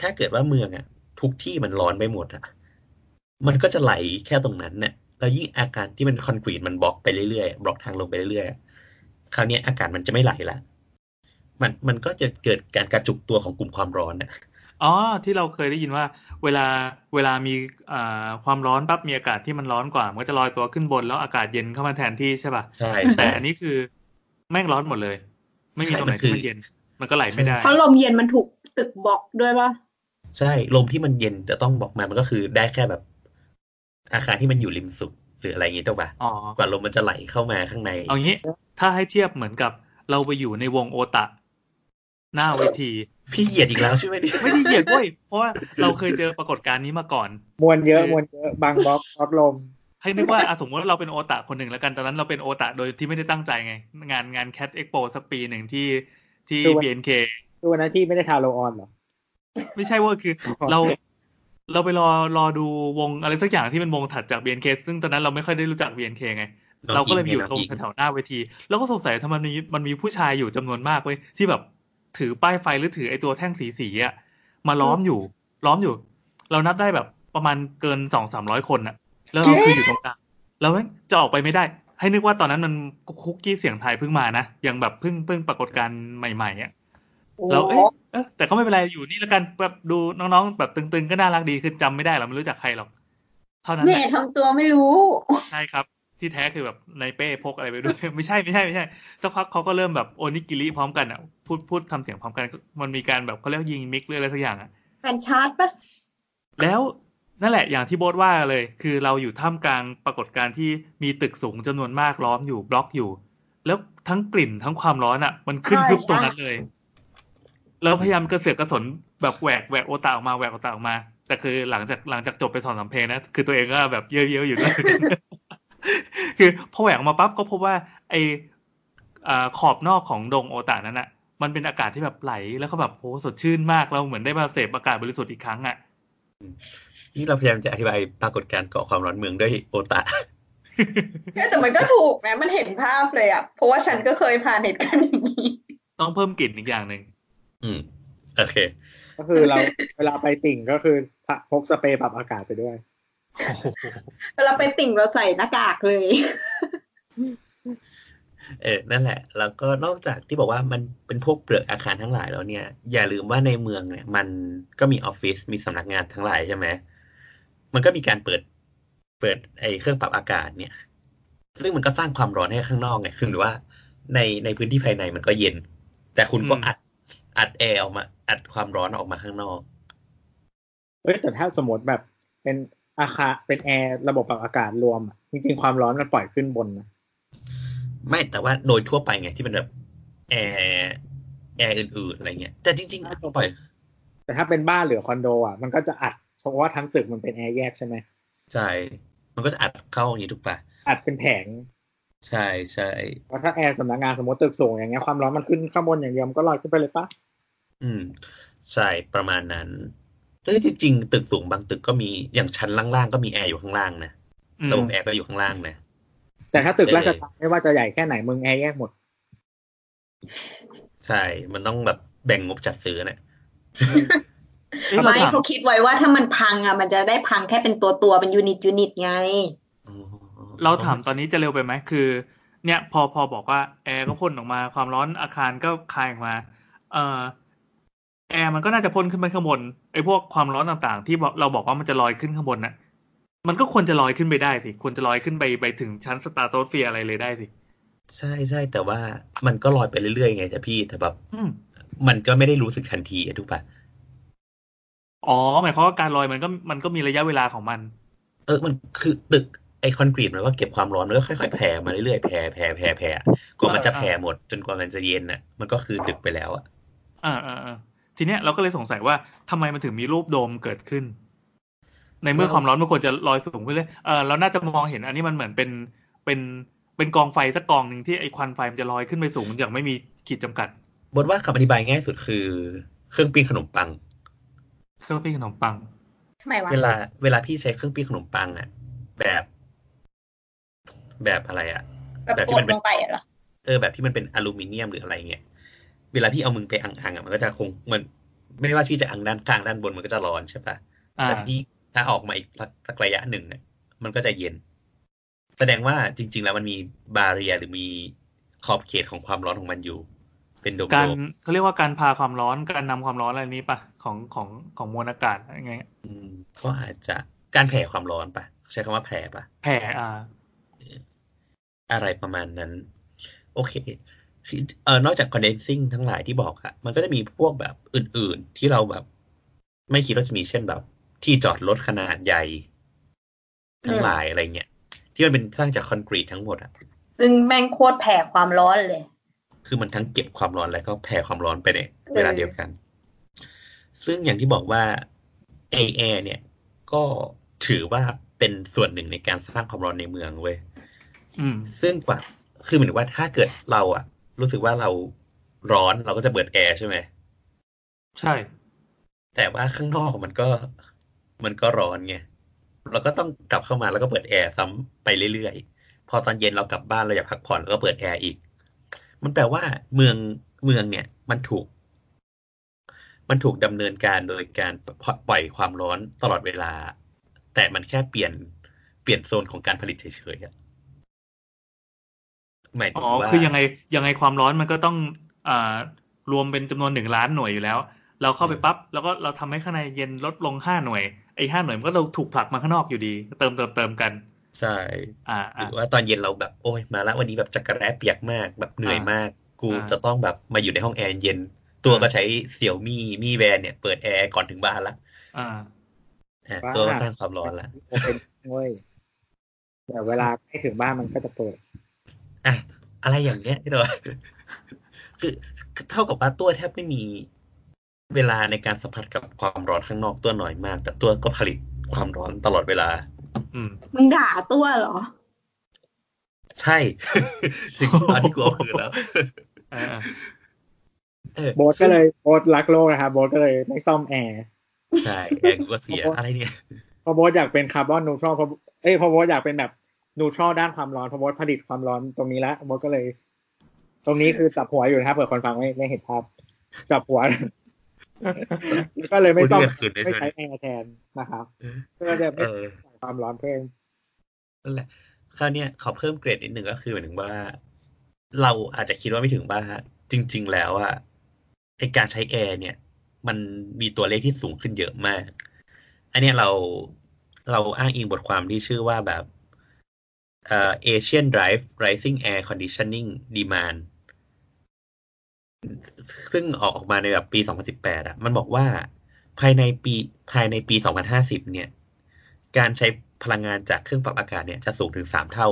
ถ้าเกิดว่าเมืองอะทุกที่มันร้อนไปหมดอะมันก็จะไหลแค่ตรงนั้นเนี่ยแล้วยิ่งอาการที่มันคอนกรีตมันบล็อกไปเรื่อยๆบล็อกทางลงไปเรื่อยๆคราวเนี้ยอากาศมันจะไม่ไหลละ มันมันก็จะเกิดการกระจุกตัวของกลุ่มความร้อนน่ะอ๋อที่เราเคยได้ยินว่า เวลาเวลามีอ่าความร้อนปั๊บมีอากาศที่มันร้อนกว่า มันก็จะลอยตัวขึ้นบนแล้วอากาศเย็นเข้ามาแทนที่ใช่ป่ะใช่แต่ใช่อันนี้คือแม่งร้อนหมดเลย ไม่มีใช่ตรงไหนมันคืที่อมันเย็น มันก็ไหลไม่ได้ เพราะลมเย็นมันถูกตึกบล็อกด้วยป่ะใช่ลมที่มันเย็นจะต้องบอกมามันก็คือได้แค่แบบ อาคารที่มันอยู่ริมสุดหรืออะไรอย่างงี้ถูกปะอ๋อกว่าลมมันจะไหลเข้ามาข้างในเอางี้ถ้าให้เทียบเหมือนกับเราไปอยู่ในวงโอตะ หน้าเวที พี่เหยียดอีกแล้วใช่ไหมเนี่ยไม่ได้เหยียดเว้ยเพราะว่าเราเคยเจอปรากฏการณ์นี้มาก่อน มวลเยอะคือมวลเยอะบางบล็อกบล็อกลมให้นึกว่าอะสมมติว่าเราเป็นโอตาคนหนึ่งแล้วกันตอนนั้นเราเป็นโอตาโดยที่ไม่ได้ตั้งใจไง งานงานแคดเอ็กโปสักปีหนึ่งที่ที่ BNK ดูวันนั้นที่ไม่ได้ทาโรออนเหรอ ไม่ใช่เว่าคือเราเราไปรอรอดูวงอะไรสักอย่างที่เป็นวงถัดจาก BNK ซึ่งตอนนั้นเราไม่ค่อยได้รู้จัก BNK ไงน้องเราก็เลยอิงไปอยู่ไงน้ตองรงอิงแถวๆหน้าเวที แล้วก็สงสัยทำไมมันมีมันมีผู้ชายอยู่จำนวนมากเว้ยที่แบบ ถือป้ายไฟหรือถือไอตัวแท่งสีสีๆอะมาล้อมอยู่ ล้อมอยู่ เรานับได้แบบประมาณเกินสองสามร้อยคนอะแล้วเราคืออยู่ตรงกลางแล้วแม่งจะออกไปไม่ได้ ให้นึกว่าตอนนั้นมันคุกกี้เสียงไทยเพิ่งมานะยังแบบเพิ่งเพิ่งปรากฏการณ์ใหม่ๆอะเราเอ๊ะเอ๊ะแต่ก็ไม่เป็นไรอยู่นี่แล้วกันแบบดูน้องๆ แบบตึ งๆก็น่ารักดีคือจำไม่ได้เราไม่รู้จักใครหรอกเท่านั้นแหแหม่ละทำตัวไม่รู้ใช่ครับที่แท้คือแบบในเป้พกอะไรไปด้วย ไม่ใช่ไม่ใช่ไม่ใช่สักพักเขาก็เริ่มแบบโอนิกิริพร้อมกันอะพูดพูดทำเสียงพร้อมกันมันมีการแบบเขาเรียกยิงมิกหรืออะไรสักอย่างอะแฟนชาร์ตปะแล้วนั่นแหละอย่างที่โบทว่าเลย คือเราอยู่ท่ามกลางปรากฏการณ์ที่มีตึกสูงจำนวนมากล้อมอยู่บล็อกอยู่ แล้วทั้งกลิ่นทั้งความร้อนอะ มันขึ้นพึบตรงนั้นเลยแล้วพยายามกระเสือกกระสนแบบแหวกแหวกโอตาออกมาแหวกโอตาออกมา แต่คือหลังจากหลังจากจบไปสองสามเพลงนะ คือตัวเองก็แบบเยอะๆอยู่ด้วย คือพอแหวกออกมาปั๊บก็พบว่า ไออ่าขอบนอกของดงโอตานั้นอะมันเป็นอากาศที่แบบไหลแล้วก็แบบโหสดชื่นมากเราเหมือนได้มาเสพอากาศบริสุทธิ์อีกครั้งอะนี่เราพยายามจะอธิบายปรากฏการณ์เกาะความร้อนเมืองด้วยโอตะเอ้ยแต่มันก็ถูกนะมันเห็นภาพเลยอะเพราะว่าฉันก็เคยผ่านเหตุการณ์อย่างนี้ ต้องเพิ่มกลิ่นอีกอย่างหนึ่งอืมโอเค ก็คือเราเวลาไปติ่งก็คือพกสเปรย์ปรับอากาศไปด้วยโอ้โห เวลาไปติ่งเราใส่หน้ากากเลย เออ นั่นแหละ แล้วก็นอกจากที่บอกว่ามันเป็นพวกเปลือกอาคารทั้งหลายแล้วเนี่ย อย่าลืมว่าในเมืองเนี่ย มันก็มีออฟฟิศ มีสำนักงานทั้งหลายใช่ไหม มันก็มีการเปิด เปิดไอ้เครื่องปรับอากาศเนี่ย ซึ่งมันก็สร้างความร้อนให้ข้างนอกไง คือหรือว่าในในพื้นที่ภายในมันก็เย็น แต่คุณก็อัด อัดแอร์ออกมา อัดความร้อนออกมาข้างนอก เอ้ยแต่ถ้าสมมติแบบเป็น อาคารเป็นแอร์ระบบปรับอากาศรวมอะจริงๆ ความร้อนมันปล่อยขึ้นบนนะไม่แต่ว่าโดยทั่วไปไงที่เป็นแบบแอร์แอร์อื่นๆอะไรเงี้ยแต่จริงๆปล่อย แต่ถ้าเป็นบ้านหรือคอนโดอะมันก็จะอัดเพราะว่าทั้งตึกมันเป็นแอร์แยกใช่ไหมใช่ มันก็จะอัดเข้าอย่างนี้ถูกปะอัดเป็นแผง ใช่ใช่เพราะถ้าแอร์สำนักงานสมมติตึกสูงอย่างเงี้ยความร้อนมันขึ้นข้างบนอย่างเดียวมันก็ลอยขึ้นไปเลยปะอืม ใช่ประมาณนั้น เอ้ยจริงๆตึกสูงบางตึกก็มีอย่างชั้นล่างๆก็มีแอร์อยู่ข้างล่างนะอืมระบบแอร์ก็อยู่ข้างล่างนะแต่ถ้าตึกเออราชการไม่ว่าจะใหญ่แค่ไหนมึงแอร์แยกหมด ใช่ มันต้องแบบแบ่งงบจัดซื้อเนี่ยเอ๊ะเราไม่ถามเขาคิดไว้ว่าถ้ามันพังอะ มันจะได้พังแค่เป็นตัวตัวๆเป็น unit unit ไงอ๋อเราถามตอนนี้จะเร็วไปไหมคือ เนี่ย พอพอบอกว่าแอร์ก็พ่นออกมา ความร้อนอาคารก็คายออกมา เอ่อ แอร์มันก็น่าจะพ่นขึ้นไปข้างบนไอ้พวกความร้อนต่างๆ ที่บอกเราบอกว่ามันจะลอยขึ้นข้างบนน่ะมันก็ควรจะลอยขึ้นไปได้สิ ควรจะลอยขึ้นไปไปถึงชั้นสตาร์โตสเฟียร์อะไรเลยได้สิ ใช่ใช่แต่ว่ามันก็ลอยไปเรื่อยๆไงแต่พี่แต่แบบอืมมันก็ไม่ได้รู้สึกทันทีอะถูกปะอ๋อ หมายความว่าการลอยมันก็มันก็มีระยะเวลาของมัน เออมันคือตึกไอคอนกรีตมันก็เก็บความร้อนมันก็ค่อยๆแผ่มาเรื่อยๆแผ่แผ่แผ่แผ่กว่ามันจะแผ่หมด จนกว่ามันจะเย็นน่ะ มันก็คือดึกไปแล้วอะอ่าอ่าอ่า ทีเนี้ยเราก็เลยสงสัยว่าทำไมมันถึงมีรูปโดมเกิดขึ้น ในเมื่อความร้อนมันควรจะลอยสูงขึ้นเลยเออเราน่าจะมองเห็นอันนี้มันเหมือนเป็นเป็นเป็นกองไฟสักกองหนึ่งที่ไอควันไฟมันจะลอยขึ้นไปสูงอย่างไม่มีขีดจำกัด บทว่าคำอธิบายง่ายสุดคือเครื่องปิ้งขนมปัง เครื่องปิ้งขนมปังทำไมวะเวลาเวลาพี่ใช้เครื่องปิ้งขนมปังอะแบบ แบบอะไรอะแบบแบบกที่ดมันเป็ลนงไปเหรอเออแบบที่มันเป็นอลูมิเนียมหรืออะไรเงี้ย เวลาพี่เอามือไปอังๆอะมันก็จะคงมัน ไม่ว่าพี่จะอังด้านกลางด้านบนมันก็จะร้อนใช่ปะอ่าแต่พี่ถ้าออกมาอีกสักสักระยะหนึ่งเนี่ยมันก็จะเย็น แสดงว่าจริง ๆ แล้วมันมีบาเรียหรือมีขอบเขตของความร้อนของมันอยู่ เป็นโดมการโดมเขาเรียกว่าการพาความร้อนการนำความร้อนอะไรนี้ปะของของของมวลอากาศอะไรเงี้ยอืมก็อาจจะการแผ่ความร้อนปะใช้คำว่าแผ่ปะแผ่อ่า อะไรประมาณนั้น โอเคคือ เออนอกจาก condensing ทั้งหลายที่บอกอะมันก็จะมีพวกแบบอื่น ๆ ที่เราแบบ ไม่คิดว่าจะมีเช่นแบบ ที่จอดรถขนาดใหญ่ ทั้งหลายอะไรเงี้ยที่มันเป็นสร้างจากคอนกรีตทั้งหมดอะซึ่งแม่งโคตรแผ่ความร้อนเลย คือมันทั้งเก็บความร้อนและก็แผ่ความร้อนไปในเวลาเดียวกัน ซึ่งอย่างที่บอกว่าไอแอร์เนี่ย ก็ถือว่าเเป็นส่วนหนึ่งในการสร้างความร้อนในเมืองเว้ยอืมซึ่งกว่าคือเหมือนว่าถ้าเกิดเราอะ รู้สึกว่าเราร้อนเราก็จะเปิดแอร์ใช่ไหมใช่ แต่ว่าข้างนอกมันก็มันก็ร้อนไงเราก็ต้องกลับเข้ามาแล้วก็เปิดแอร์ซ้ำไปเรื่อยๆ พอตอนเย็นเรากลับบ้านเราอยากพักผ่อนแล้วก็เปิดแอร์อีก มันแปลว่าเมืองเมืองเนี่ย มันถูก มันถูกดำเนินการโดยการปล่อยความร้อนตลอดเวลา แต่มันแค่เปลี่ยนเปลี่ยนโซนของการผลิตเฉยๆอะ หมายถึอ๋งอว่าคือยังไงยังไงความร้อนมันก็ต้องอ่ารวมเป็นจำนวนหนึ่งล้านหน่วยอยู่แล้ว เราเข้าไปปั๊บแล้วก็เราทำให้ข้างในเย็นลดลงห้าหน่วยไอ้ห้าหน่วยมันก็เราถูกผลักมาข้างนอกอยู่ดีเติมเติมเติมกันใช่อ่าหอ่ารือว่าตอนเย็นเราแบบโอ้ยมาละวันนี้แบบจักระแร้เปียกมากแบบเหนื่อยมาก กูอ่าจะต้องแบบมาอยู่ในห้องแอร์เย็น ตัวก็ใช้เสี่ยวมี่มี่แวนเนี่ยเปิดแอร์ก่อนถึงบ้านละอ่าอะว้าตัวก็สร้างความร้อนละโอเป็นเว้ยแต่เวลาใกล้ถึงบ้านมันก็จะเปิด อะอะไรอย่างเงี้ยที่เราคือเท่ากับว่าตัวแทบไม่มีเวลาในการสัมผัสกับความร้อนข้างนอกตัวน้อยมาก แต่ตัวก็ผลิตความร้อนตลอดเวลา อืมมึงด่าตัวเหรอ ใช่ถึงตอนที่กูเอาคืนแล้วอ่าเออโบ๊ทก็เลยโบ๊ทรักโลกนะครับโบ๊ทก็เลยไม่ซ่อมแอร์ใช่แอร์กูก็เสียอะไรเนี่ยเพราะโบ๊ทอยากเป็นคาร์บอนนูทรัลเพราะเอ้ยเพราะโบ๊ทอยากเป็นแบบ นูทรัลด้านความร้อนเพราะโบ๊ทผลิตความร้อนตรงนี้แล้วโบ๊ทก็เลย ตรงนี้คือจับหัวอยู่นะครับเผื่อคนฟังไม่ไม่เห็นภาพจับหัวแล้วก็เลยไม่ซ่อมพูดเรื่องอื่นได้ไม่ด้วยใช้แอร์แทนนะครับเพื่อจะเอไม่อใส่ความร้อนเพิ่มนั่นแหละคราวเนี้ยขอเพิ่มเกรดนิดหนึ่งก็คือหมายถึงว่า เราอาจจะคิดว่าไม่ถึงบ้าจริง ๆ แล้วอะไอการใช้แอร์เนี่ย มันมีตัวเลขที่สูงขึ้นเยอะมาก อันเนี้ยเราเราอ้างอิงบทความที่ชื่อว่าแบบ เอ่อ Asian Drive Rising Air Conditioning Demand ซึ่งออกออกมาในแบบปี 2018อะ มันบอกว่าภายในปีภายในปี 2050 เนี่ย การใช้พลังงานจากเครื่องปรับอากาศเนี่ยจะสูงถึงสามเท่า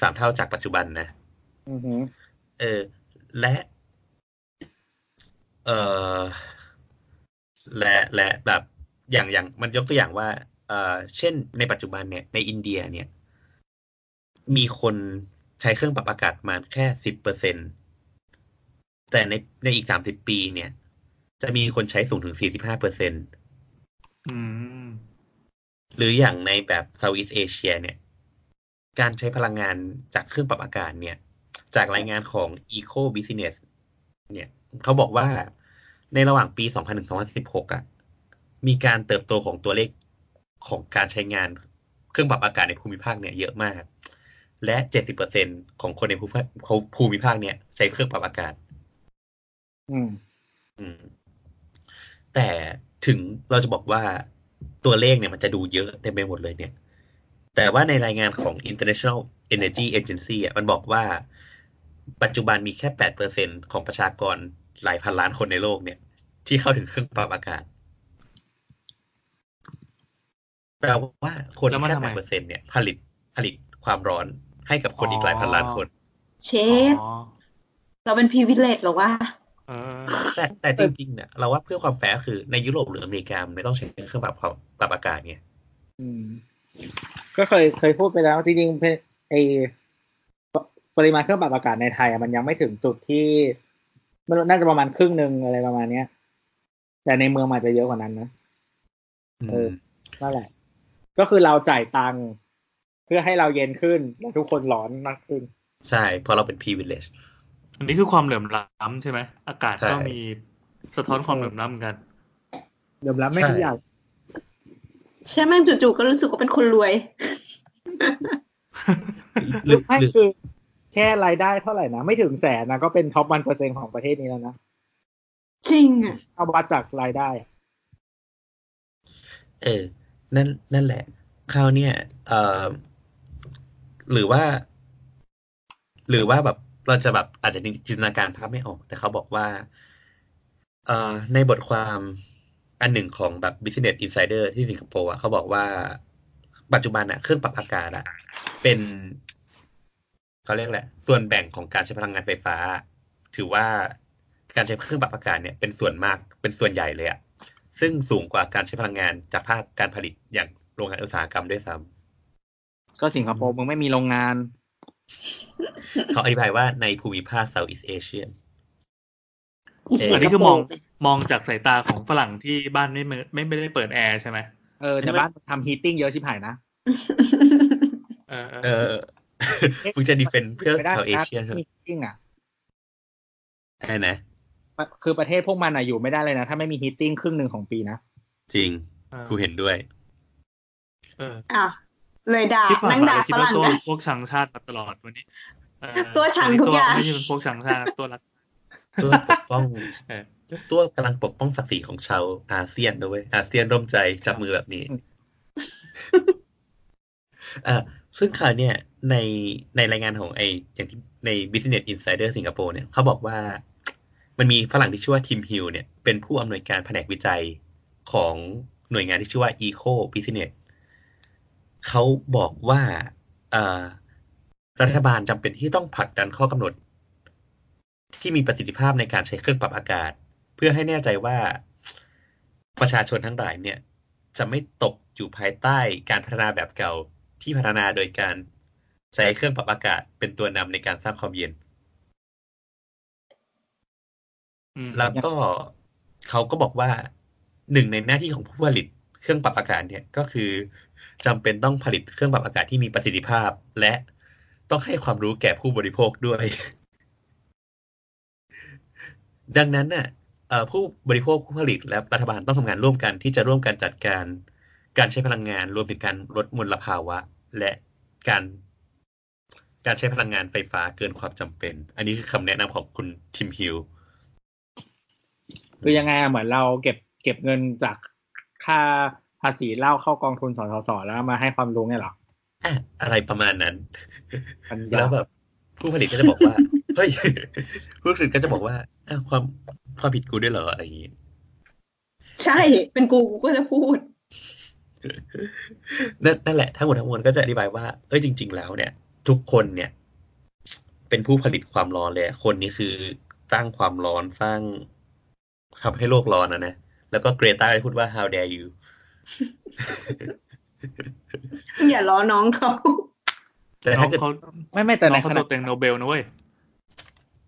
สามเท่าจากปัจจุบันนะอือหือเออ และ เออและและแบบอย่างอย่างมันยกตัวอย่างว่า เออเช่นในปัจจุบันเนี่ยในอินเดียเนี่ย มีคนใช้เครื่องปรับอากาศประมาณแค่สิบเปอร์เซ็นแต่ในในอีกสามสิบปีเนี่ย จะมีคนใช้สูงถึงสี่สิบห้าเปอร์เซ็นอืมหรืออย่างในแบบ Southeast Asia เนี่ย การใช้พลังงานจากเครื่องปรับอากาศเนี่ย จากรายงานของ Eco Business เนี่ย เขาบอกว่าในระหว่างปี 2000ถึง2016อะ มีการเติบโตของตัวเลขของการใช้งานเครื่องปรับอากาศในภูมิภาคเนี่ยเยอะมาก และ 70%ของคนในภูมิภาคภูมิภาคเนี่ยใช้เครื่องปรับอากาศ อืม อืม แต่ถึงเราจะบอกว่าตัวเลขเนี่ยมันจะดูเยอะเต็มไปหมดเลยเนี่ย แต่ว่าในรายงานของ International Energy Agency อะมันบอกว่าปัจจุบันมีแค่แปดเปอร์เซ็นของประชากรหลายพันล้านคนในโลกเนี่ย ที่เข้าถึงเครื่องปรับอากาศแปลว่าคนแล้วมันแค่ทำไมแปดเปอร์เซ็นเนี่ยผลิตผลิตความร้อน ให้กับคนอีกหลายพันล้านคน เชอ๋ฟอเราเป็นพีวิเลตหรอวะเออแต่แต่จริงๆเนี่ยเราว่าเพื่อความแฟร์คือในยุโรปหรืออเมริกามันไม่ต้องใช้เครื่องปรับความปรับอากาศไงอืมก็เคยเคยพูดไปแล้วจริงๆเพไอปปริมาณเครื่องปรับอากาศในไทยอะมันยังไม่ถึงจุดที่มันน่าจะประมาณครึ่งหนึ่งอะไรประมาณเนี้ย แต่ในเมืองมันอาจจะเยอะกว่านั้นนะเออนั่นแหละ ก็คือเราจ่ายตังค์ เพื่อให้เราเย็นขึ้นและทุกคนร้อนมากขึ้น ใช่เพราะเราเป็น privilege อันนี้คือความเหลื่อมล้ำใช่ไหมอากาศใช่ก็มีสะท้อนความเหลื่อมล้ำเหมือนกันเดิมแล้วไม่ใช่ทุกอย่างใช่แม่งจู่ๆก็รู้สึกว่าเป็นคนรวยหรือไม่หรือคือ แค่รายได้เท่าไหร่นะ ไม่ถึงแสนนะก็เป็นท็อปวันเปอร์เซ็นของประเทศนี้แล้วนะ จริงอะเอาวัดจากรายได้อะเออ นั่นนั่นแหละ คราวเนี่ยเอ่อ หรือว่า หรือว่าแบบเราจะแบบอาจจะจินตนาการภาพไม่ออก แต่เขาบอกว่าเอ่อในบทความอันหนึ่งของแบบ Business Insider ที่สิงคโปร์อะเขาบอกว่าปัจจุบันอะเครื่องปรับอากาศอะเป็นเขาเรียกแหละ ส่วนแบ่งของการใช้พลังงานไฟฟ้า ถือว่าการใช้เครื่องปรับอากาศเนี่ยเป็นส่วนมากเป็นส่วนใหญ่เลยอะซึ่งสูงกว่าการใช้พลังงานจากภาคการผลิตอย่างโรงงานอุตสาหกรรมด้วยซ้ำ ก็สิงคโปร์มึงไม่มีโรงงานำเขาอธิบายว่าในภูมิภาค Southeast Asia เอันนี้คือมองมองจากสายตาของฝรั่งที่บ้านไม่เมไม่ไม่ได้เปิดแอร์ใช่ไหมเออแต่บ้านทำฮีตติ้งเยอะชิบหายนะ เออเออเออมึงจะดีเฟนเพื่อไม่ได้ชาวเอนะเชียใช่ไหมฮีตติ้งอะใช่นะคือประเทศพวกมันอะอยู่ไม่ได้เลยนะ ถ้าไม่มีฮีตติ้งครึ่งหนึ่งของปีนะ จริงเออกูเห็นด้วย เอออะ เลยด่าที่ผ่านนั่งมาด่าเราคิดฝว่ารั่งตัวกันพวกชังชาติมาตลอดวันนี้เออตัวชังวันนี้ทุกอย่างไม่ใช่เป็นพวกชังชาติตัวรัฐตัวปกป้องเออตัวกำลังปกป้องศักดิ์ศรีของชาวอาเซียนด้วยอาเซียนร่วมใจจับมือแบบนี้เอ่อซึ่งคราวเนี่ยในในรายงานของไออย่างที่ใน Business Insider สิงคโปร์เนี่ยเขาบอกว่ามันมีฝรั่งที่ชื่อว่าทิมฮิลเนี่ยเป็นผู้อำนวยการแผนกวิจัยของหน่วยงานที่ชื่อว่า Eco Business เขาบอกว่าเอ่อรัฐบาลจำเป็นที่ต้องผลักดันข้อกำหนด ที่มีประสิทธิภาพในการใช้เครื่องปรับอากาศ เพื่อให้แน่ใจว่าประชาชนทั้งหลายเนี่ย จะไม่ตกอยู่ภายใต้การพัฒนาแบบเก่าที่พัฒนาโดยการใช้เครื่องปรับอากาศเป็นตัวนำในการสร้างความเย็นอืมแล้วก็เขาก็บอกว่าหนึ่งในหน้าที่ของผู้ผลิต เครื่องปรับอากาศเนี่ยก็คือจำเป็นต้องผลิตเครื่องปรับอากาศที่มีประสิทธิภาพ และต้องให้ความรู้แก่ผู้บริโภคด้วย ดังนั้นน่ะผู้บริโภคผู้ผลิตและรัฐบาลต้องทำงานร่วมกันที่จะร่วมกันจัดการ การใช้พลังงาน รวมถึงการลดมลภาวะ และการการใช้พลังงานไฟฟ้าเกินความจำเป็น อันนี้คือคำแนะนำของคุณทิมฮิลคือยังไงอะเหมือนเราเก็บเก็บเงินจาก ค่าภาษีเหล้าเข้ากองทุนสสสแล้วมาให้ความรู้ไงเหรออะอะไรประมาณนั้นปัญญาแล้วแบบผู้ผลิตก็จะบอกว่าเฮ้ยผู้ผลิตก็จะบอกว่าอ้าวความความผิดกูด้วยเหรออะไรอย่างงี้ใช่เป็นกูกูก็จะพูดนั่นนั่นแหละทั้งหมดทั้งมวลก็จะอธิบายว่าเอ้ยจริง ๆ แล้วเนี่ย ทุกคนเนี่ย เป็นผู้ผลิตความร้อนเลยคนนี้คือสร้างความร้อนสร้างทำให้โลกร้อนนะนะ แล้วก็เกรตาไปพูดว่า how dare you อย่าล้อน้องเขา แต่ถ้าเกิดเขาไม่ไม่แต่น้ในองเขาขตณะกแต่งโนเบลนะเว้ย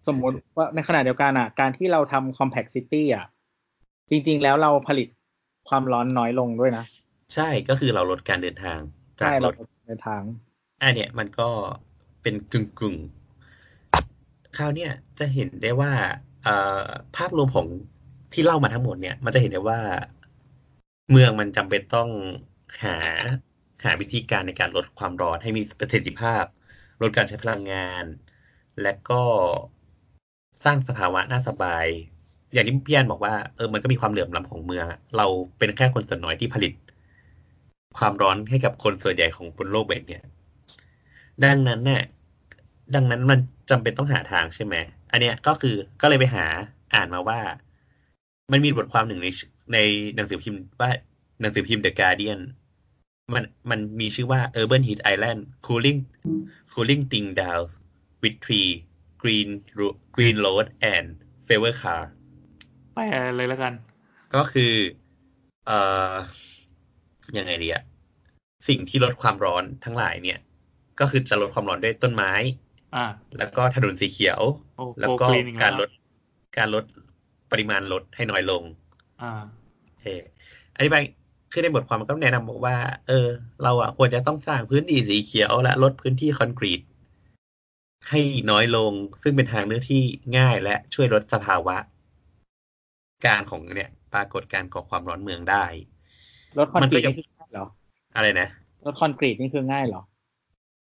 สมมติว่าในขณะเดียวกันอะ การที่เราทำ compact city อะ จริง ๆ แล้วเราผลิตความร้อนน้อยลงด้วยนะ ใช่ก็คือเราลดการเดินทางจากใช่รเราถในทางอันเนี้ยมันก็เป็นกึ่งกึ่งๆคราวเนี้ยจะเห็นได้ว่าเอ่อภาพรวมของ ที่เล่ามาทั้งหมดเนี่ย มันจะเห็นได้ว่าเมืองมันจำเป็นต้องหาหาวิธีการในการลดความร้อนให้มีประสิทธิภาพ ลดการใช้พลังงาน และก็สร้างสภาวะน่าสบาย อย่างที่พี่แอนบอกว่าเออมันก็มีความเหลื่อมล้ำของเมือง เราเป็นแค่คนส่วนน้อยที่ผลิต ความร้อนให้กับคนส่วนใหญ่ของบนโลกใบเนี้ยดังนั้นเนี่ยดังนั้นมันจำเป็นต้องหาทางใช่ไหมอันเนี้ยก็คือก็เลยไปหาอ่านมาว่า มันมีบทความหนึ่งในในหนังสือพิมพ์ว่าหนังสือพิมพ์ The Guardian มันมันมีชื่อว่า Urban Heat Island Cooling Cooling Thing Down with Tree Green Ro- Green Road and Favor Car ไปเลยแล้วกัน ก็คือ เอ่อ ยังไงดีอะสิ่งที่ลดความร้อนทั้งหลายเนี่ย ก็คือจะลดความร้อนด้วยต้นไม้ อ่า แล้วก็ถนนสีเขียวโอ้แล้วโกก็กรีนอีกการลแล้วดการลด ปริมาณรถให้น้อยลงอ่าเอออธิบายคือในบทความมันก็แนะนำบอกว่า เออ เราอะควรจะต้องสร้างพื้นที่สีเขียวและลดพื้นที่คอนกรีต ให้น้อยลง ซึ่งเป็นทางเลือกที่ง่ายและช่วยลดสภาวะ การของเนี่ย ปรากฏการณ์ก่อความร้อนเมืองได้รถคอนกรีตมันก็ยังนี่คือง่ายเหรอ อะไรนะรถคอนกรีตนี่คือง่ายเหรอ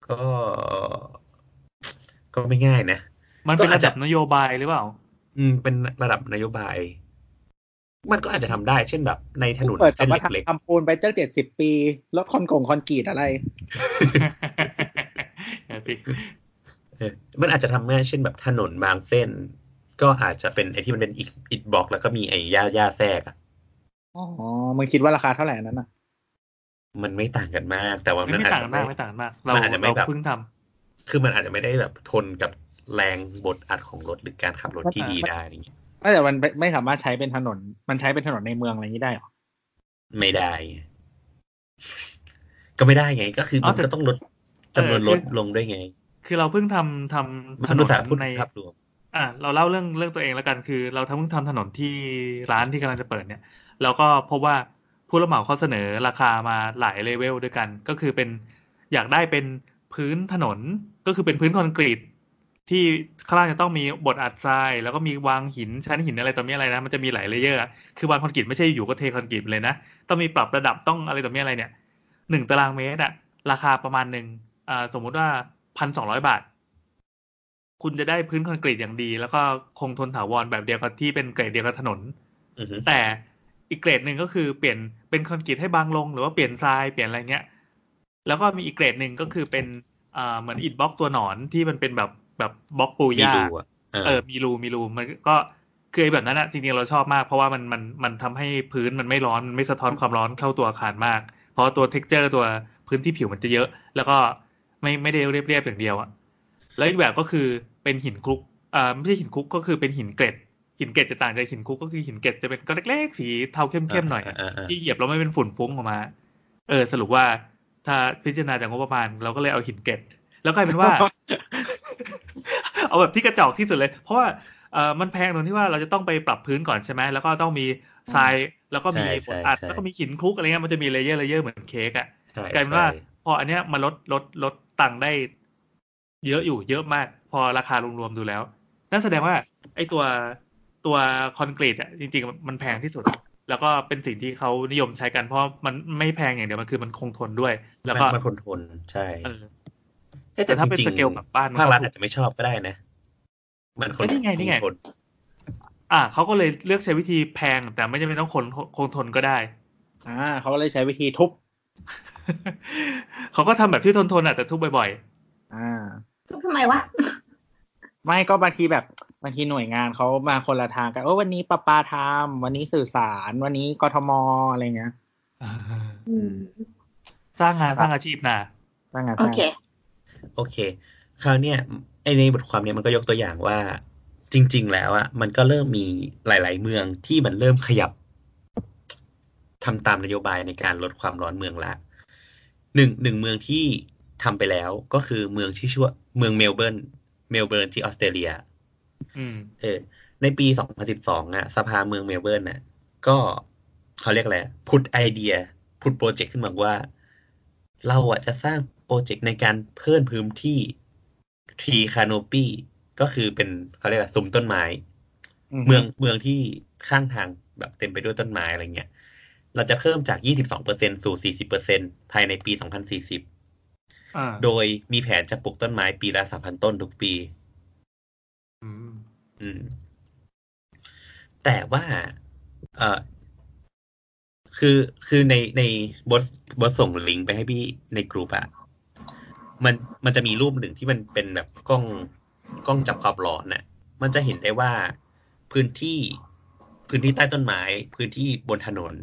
ก็ ก็ไม่ง่ายนะ มันเป็นก็อาจระจะดับนโยบายหรือเปล่า อืมเป็นระดับนโยบาย มันก็อาจจะทำได้ เช่นแบบ ในถนนเปิดเส้นคำว่าเล็กทำปูนไปเจ้าเจ็ดสิบปีรถคอนกงคอนกรีตอะไรเอาสิๆเออมันอาจจะทำง่ายเช่นแบบถนนบางเส้น ก็อาจจะเป็นไอ้ที่มันเป็นอิฐอิฐบล็อก แล้วก็มีไอ้หญ้าหญ้าแทรกอะอ๋อมึงคิดว่าราคาเท่าไหร่อันนั้นอะ มันไม่ต่างกันมาก แต่ว่าไม่มันไม่อาจต่างจะกันไม่มากไม่ต่างกันมาก เรามันอาจจะไม่เราแบบ เพิ่งทคือมันอาจจะไม่ได้แบบทนกับ แรงบดอัดของรถหรือการขับรถที่ดีได้อะไรเงี้ยไม่แต่มันไม่ไม่สามารถใช้เป็นถนน มันใช้เป็นถนนในเมืองอะไรอย่างนี้ได้เหรอ ไม่ได้ ก็ไม่ได้ไง ก็คืออ๋อมันแต่ก็ต้องลดจำนวนเออลคือลดลงด้วยไง คือเราเพิ่งทำทำมันถนนอุตส่าห์พูดในภาพรวมอะเราเล่าเรื่องเรื่องตัวเองแล้วกัน คือ เราทั้งเพิ่งทำถนนที่ร้านที่กำลังจะเปิดเนี่ยแล้วก็พบว่าผู้รับเหมาเขาเสนอราคามาหลายเลเวลด้วยกัน ก็คือเป็นอยากได้เป็นพื้นถนนก็คือเป็นพื้นคอนกรีต ที่ข้างล่างจะต้องมีบดอัดทราย แล้วก็มีวางหินชั้นหินอะไรต่อมีอะไรนะ มันจะมีหลาย layer อะคือวางคอนกรีตไม่ใช่อยู่ก็เทคอนกรีตเลยนะ ต้องมีปรับระดับต้องอะไรต่อมีอะไรเนี่ยหนึ่งตารางเมตรอะราคาประมาณหนึ่งอ่าสมมุติว่าพันสองร้อยบาท คุณจะได้พื้นคอนกรีตอย่างดี แล้วก็คงทนถาวรแบบเดียวกับที่เป็นเกรดเดียวกับถนนอือฮึแต่อีกเกรดหนึ่งก็คือเปลี่ยนเป็นคอนกรีตให้บางลง หรือว่าเปลี่ยนทรายเปลี่ยนอะไรเงี้ยแล้วก็มีอีกเกรดหนึ่งก็คือเป็นอ่าเหมือนอิฐบล็อกตัวหนอนที่มันเป็นแบบ แบบบล็อกปูมีหญ้าดูอะเออเออ มีรูมีรูมันก็คือไอ้แบบนั้นอะจริงๆเราชอบมากเพราะว่ามันมันมันทำให้พื้นมันไม่ร้อนมันไม่สะท้อนความร้อนเข้าตัวอาคารมาก เพราะตัว texture ตัวพื้นที่ผิวมันจะเยอะ แล้วก็ไม่ไม่ได้เรียบๆอย่างเดียวอะแล้วอีกแบบก็คือเป็นหินคลุกอ่าไม่ใช่หินคลุกก็คือเป็นหินเกล็ดหินเกล็ดจะต่างจากหินคลุกก็คือหินเกล็ดจะเป็นก้อนเล็กๆสีเทาเข้มๆหน่อยอะาาที่เหยียบแล้วไม่เป็นฝุ่นฟุ้งออกมา เออ สรุปว่าถ้าพิจารณาจากงบประมาณเราก็เลยเอาหินเกล็ด แล้วกลายเป็นว่า เอาแบบที่กระจอกที่สุดเลย เพราะว่าเออมันแพงตรงที่ว่าเราจะต้องไปปรับพื้นก่อนใช่ไหมแล้วก็ต้องมีทรายแล้วก็มีใช่บดอัดใช่แล้วก็มีหินคลุกอะไรเงี้ยมันจะมี layer layer เหมือนเค้กอะใช่กลายเป็นว่าใช่พออันเนี้ยมันลดลดลดตังค์ได้ เยอะอยู่เยอะมาก พอราคารวมๆดูแล้ว นั่นแสดงว่า ไอ้ตัวตัวคอนกรีตอะจริงๆ มันแพงที่สุด แล้วก็เป็นสิ่งที่เขานิยมใช้กันเพราะมันไม่แพงอย่างเดียวมันคือมันคงทนด้วย แล้วก็มันมันทนทนใช่เออเอ๊ะ แต่ถ้าเป็นจริงๆสเกลแบบบ้านมันภาครัฐก็ถูกอาจจะไม่ชอบก็ได้นะ มันคนเอ้ยนี่ไงนี่ไงคทนอ่าเขาก็เลยเลือกใช้วิธีแพงแต่ไม่จำเป็นต้องคนคงทนก็ได้ อ่าเขาก็เลยใช้วิธีทุบเขาก็ทำแบบที่ทนทนๆอะแต่ทุบบ่อยอ่า ทุบทำไมวะ ไม่ก็บางทีแบบบางทีหน่วยงานเขามาคนละทางกันโอ้วันนี้ประปาทำวันนี้สื่อสาร วันนี้กทมอะไรเงี้ยๆอืมสร้างงานสร้างอาชีพนะว่าไงโอเค โอเค คราวเนี้ยไอในบทความเนี้ยมันก็ยกตัวอย่างว่า จริง ๆ แล้วอะมันก็เริ่มมีหลาย ๆ เมืองที่มันเริ่มขยับทำตามนโยบายในการลดความร้อนเมืองละหนึ่งหนึ่งเมืองที่ทำไปแล้วก็คือเมืองที่ชื่อว่าเมืองเมลเบิร์นเมลเบิร์นที่ออสเตรเลียอืมเออ ในปี 2012อะ สภาเมืองเมลเบิร์นน่ะ ก็เขาเรียกอะไร put ไอเดีย put โปรเจกต์ขึ้นมาว่า เราอะจะสร้าง โปรเจกต์ในการเพิ่มพื้นที่ tree canopy ก็คือเป็นเขาเรียกว่าซุ้มต้นไม้ เมืองเมืองที่ข้างทางแบบเต็มไปด้วยต้นไม้อะไรเงี้ย เราจะเพิ่มจาก 22%สู่ 40%ภายในปี 2040อ่าโดยมีแผนจะปลูกต้นไม้ปีละ 3,000 ต้นทุกปีอืมอืมแต่ว่า เออคือคือในในบทบทส่งลิงก์ไปให้พี่ในกลุ่มอะ มันมันจะมีรูปหนึ่งที่มันเป็นแบบกล้องกล้องจับความร้อนน่ะ มันจะเห็นได้ว่าพื้นที่พื้นที่ใต้ต้นไม้ พื้นที่บนถนน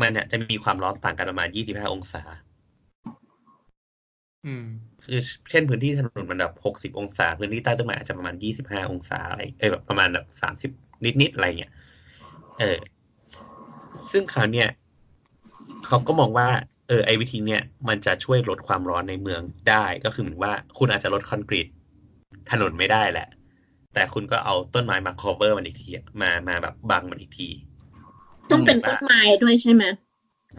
มันเนี่ยจะมีความร้อนต่างกันประมาณ25องศา อืม คือเช่นพื้นที่ถนนมันแบบหกสิบองศา พื้นที่ใต้ต้นไม้อาจจะประมาณยี่สิบห้าองศาอะไรเออแบบประมาณแบบสามสิบนิดๆอะไรเงี้ยเออ ซึ่งคราวเนี้ยเขาก็มองว่า เออไอ้วิธีเนี้ยมันจะช่วยลดความร้อนในเมืองได้ก็คือเหมือนว่าคุณอาจจะลดคอนกรีตถนนไม่ได้แหละ แต่คุณก็เอาต้นไม้มา cover มันอีกทีอะมามาแบบบังมันอีกที ต้องเป็นต้นไม้ด้วยใช่ไหม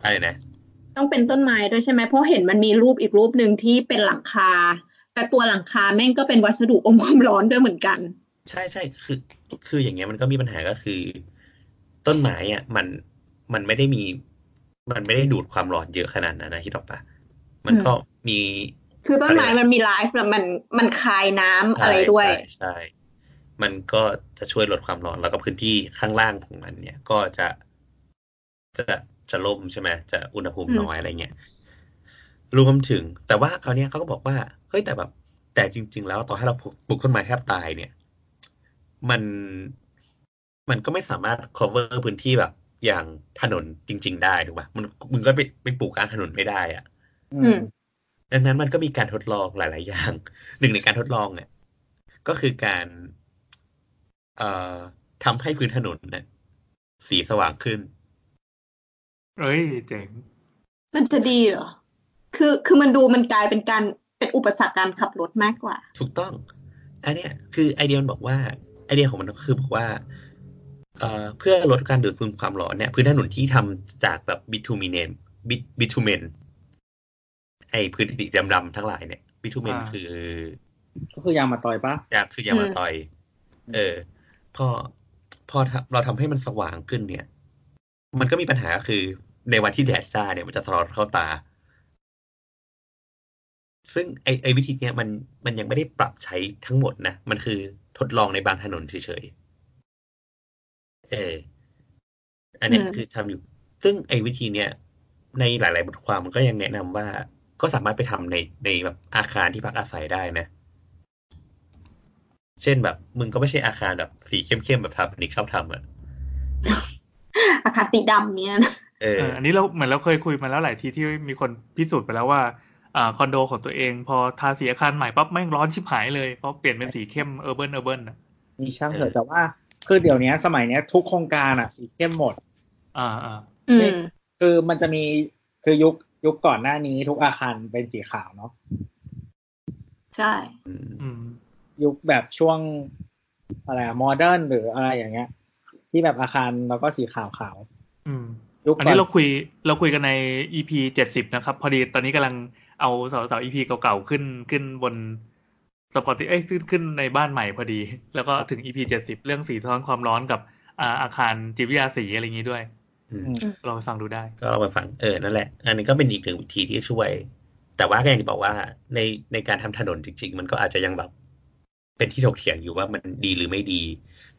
อะไรนะ ต้องเป็นต้นไม้ด้วยใช่ไหมเพราะเห็นมันมีรูปอีกรูปหนึ่งที่เป็นหลังคา แต่ตัวหลังคาแม่งก็เป็นวัสดุอมความร้อนด้วยเหมือนกัน ใช่ใช่คือ คืออย่างเงี้ยมันก็มีปัญหาก็คือ ต้นไม้อะมันมันไม่ได้มี มันไม่ได้ดูดความร้อนเยอะขนาดนั้นนะคิดออกปะมันก็มี คือต้นไม้มันมีไลฟ์แล้วมันมันคายน้ำอะไรด้วยใช่ใช่มันก็จะช่วยลดความร้อนแล้วก็พื้นที่ข้างล่างของมันเนี่ย ก็จะจะจะล่มใช่ไหมจะอุณหภูมิอืมน้อยอะไรเงี้ยรวมถึง แต่ว่าคราวเนี้ยเขาก็บอกว่าเฮ้ยแต่แบบ แต่จริง ๆ แล้วต่อให้เราปลูกปลูกต้นไม้แทบตายเนี่ย มันมันก็ไม่สามารถ cover พื้นที่แบบ อย่างถนนจริง ๆ ได้ถูกป่ะมันมึงก็ไปไปปลูกกลางถนนไม่ได้อะอืมดังนั้นมันก็มีการทดลองหลาย ๆ อย่าง หนึ่งในการทดลองเนี่ยก็คือการเอ่อทำให้พื้นถนนเนี่ยสีสว่างขึ้น เอ้ยเจ๋ง มันจะดีเหรอ คือคือมันดูมันกลายเป็นการเป็นอุปสรรคการขับรถมากกว่า ถูกต้อง อันเนี้ยคือไอเดียมันบอกว่า ไอเดียของมันก็คือบอกว่า เอ่อเพื่อลดการดูดซึมความร้อนเนี่ย พื้นถนนที่ทำจากแบบบิทูมิเนมบิทูเมนไอพื้นที่ดำๆทั้งหลายเนี่ยบิทูเมนอ่าคือ ก็คือยางมาตอยปะยาคือยามาตอย เออ พอพอเราทำให้มันสว่างขึ้นเนี่ย มันก็มีปัญหาก็คือในวันที่แดดจ้าเนี่ยมันจะสะท้อนเข้าตา ซึ่งไอไอวิธีเนี้ยมันมันยังไม่ได้ปรับใช้ทั้งหมดนะ มันคือทดลองในบางถนนเฉยๆ เออ อันเนี้ยอืมคือทำอยู่ ซึ่งไอวิธีเนี้ยในหลาย ๆ บทความมันก็ยังแนะนำว่าก็สามารถไปทำในในแบบอาคารที่พักอาศัยได้นะ เช่นแบบ มึงก็ไม่ใช่อาคารแบบสีเข้ม ๆ แบบสถาปนิกชอบทำอะ อาคารสีดำเนี่ยนะเออเออ อันนี้เราเหมือนเราเคยคุยมาแล้วหลายทีที่มีคนพิสูจน์ไปแล้วว่าอ่าคอนโดของตัวเองพอทาสีอาคารใหม่ปั๊บแม่งร้อนชิบหายเลยเพราะเปลี่ยนเป็นสีเข้ม urban urban อะมีช่างเถอะเออแต่ว่า คือเดี๋ยวนี้สมัยเนี้ย ทุกโครงการอะ สีเข้มหมด อ่าอ่าอืมคือมันจะมีคือยุคยุคก่อนหน้านี้ทุกอาคารเป็นสีขาวเนาะใช่อืมอืมยุคแบบช่วงอะไรอะโมเดิร์นหรืออะไรอย่างเงี้ย ที่แบบอาคารแล้วก็สีขาวขาวอืมยุคอันก่อนี้นเราคุยเราคุยกันใน EP เจ็ดสิบนะครับ พอดีตอนนี้กำลังเอาสาวสาว EP เก่าๆขึ้นขึ้นบน สปอติเอ้ยขึ้นขึ้นในบ้านใหม่พอดี แล้วก็ถึง EP เจ็ดสิบเรื่องสีสะท้อนความร้อนกับอ่าอาคารจิตวิทยาสีอะไรอย่างนี้ด้วยอืมอืมลองไปฟังดูได้ ก็ลองไปฟังเออนั่นแหละ อันนี้ก็เป็นอีกหนึ่งวิธีที่ช่วย แต่ว่าก็อย่างที่บอกว่าในในการทำถนนจริง ๆ มันก็อาจจะยังแบบเป็นที่ถกเถียงอยู่ว่ามันดีหรือไม่ดี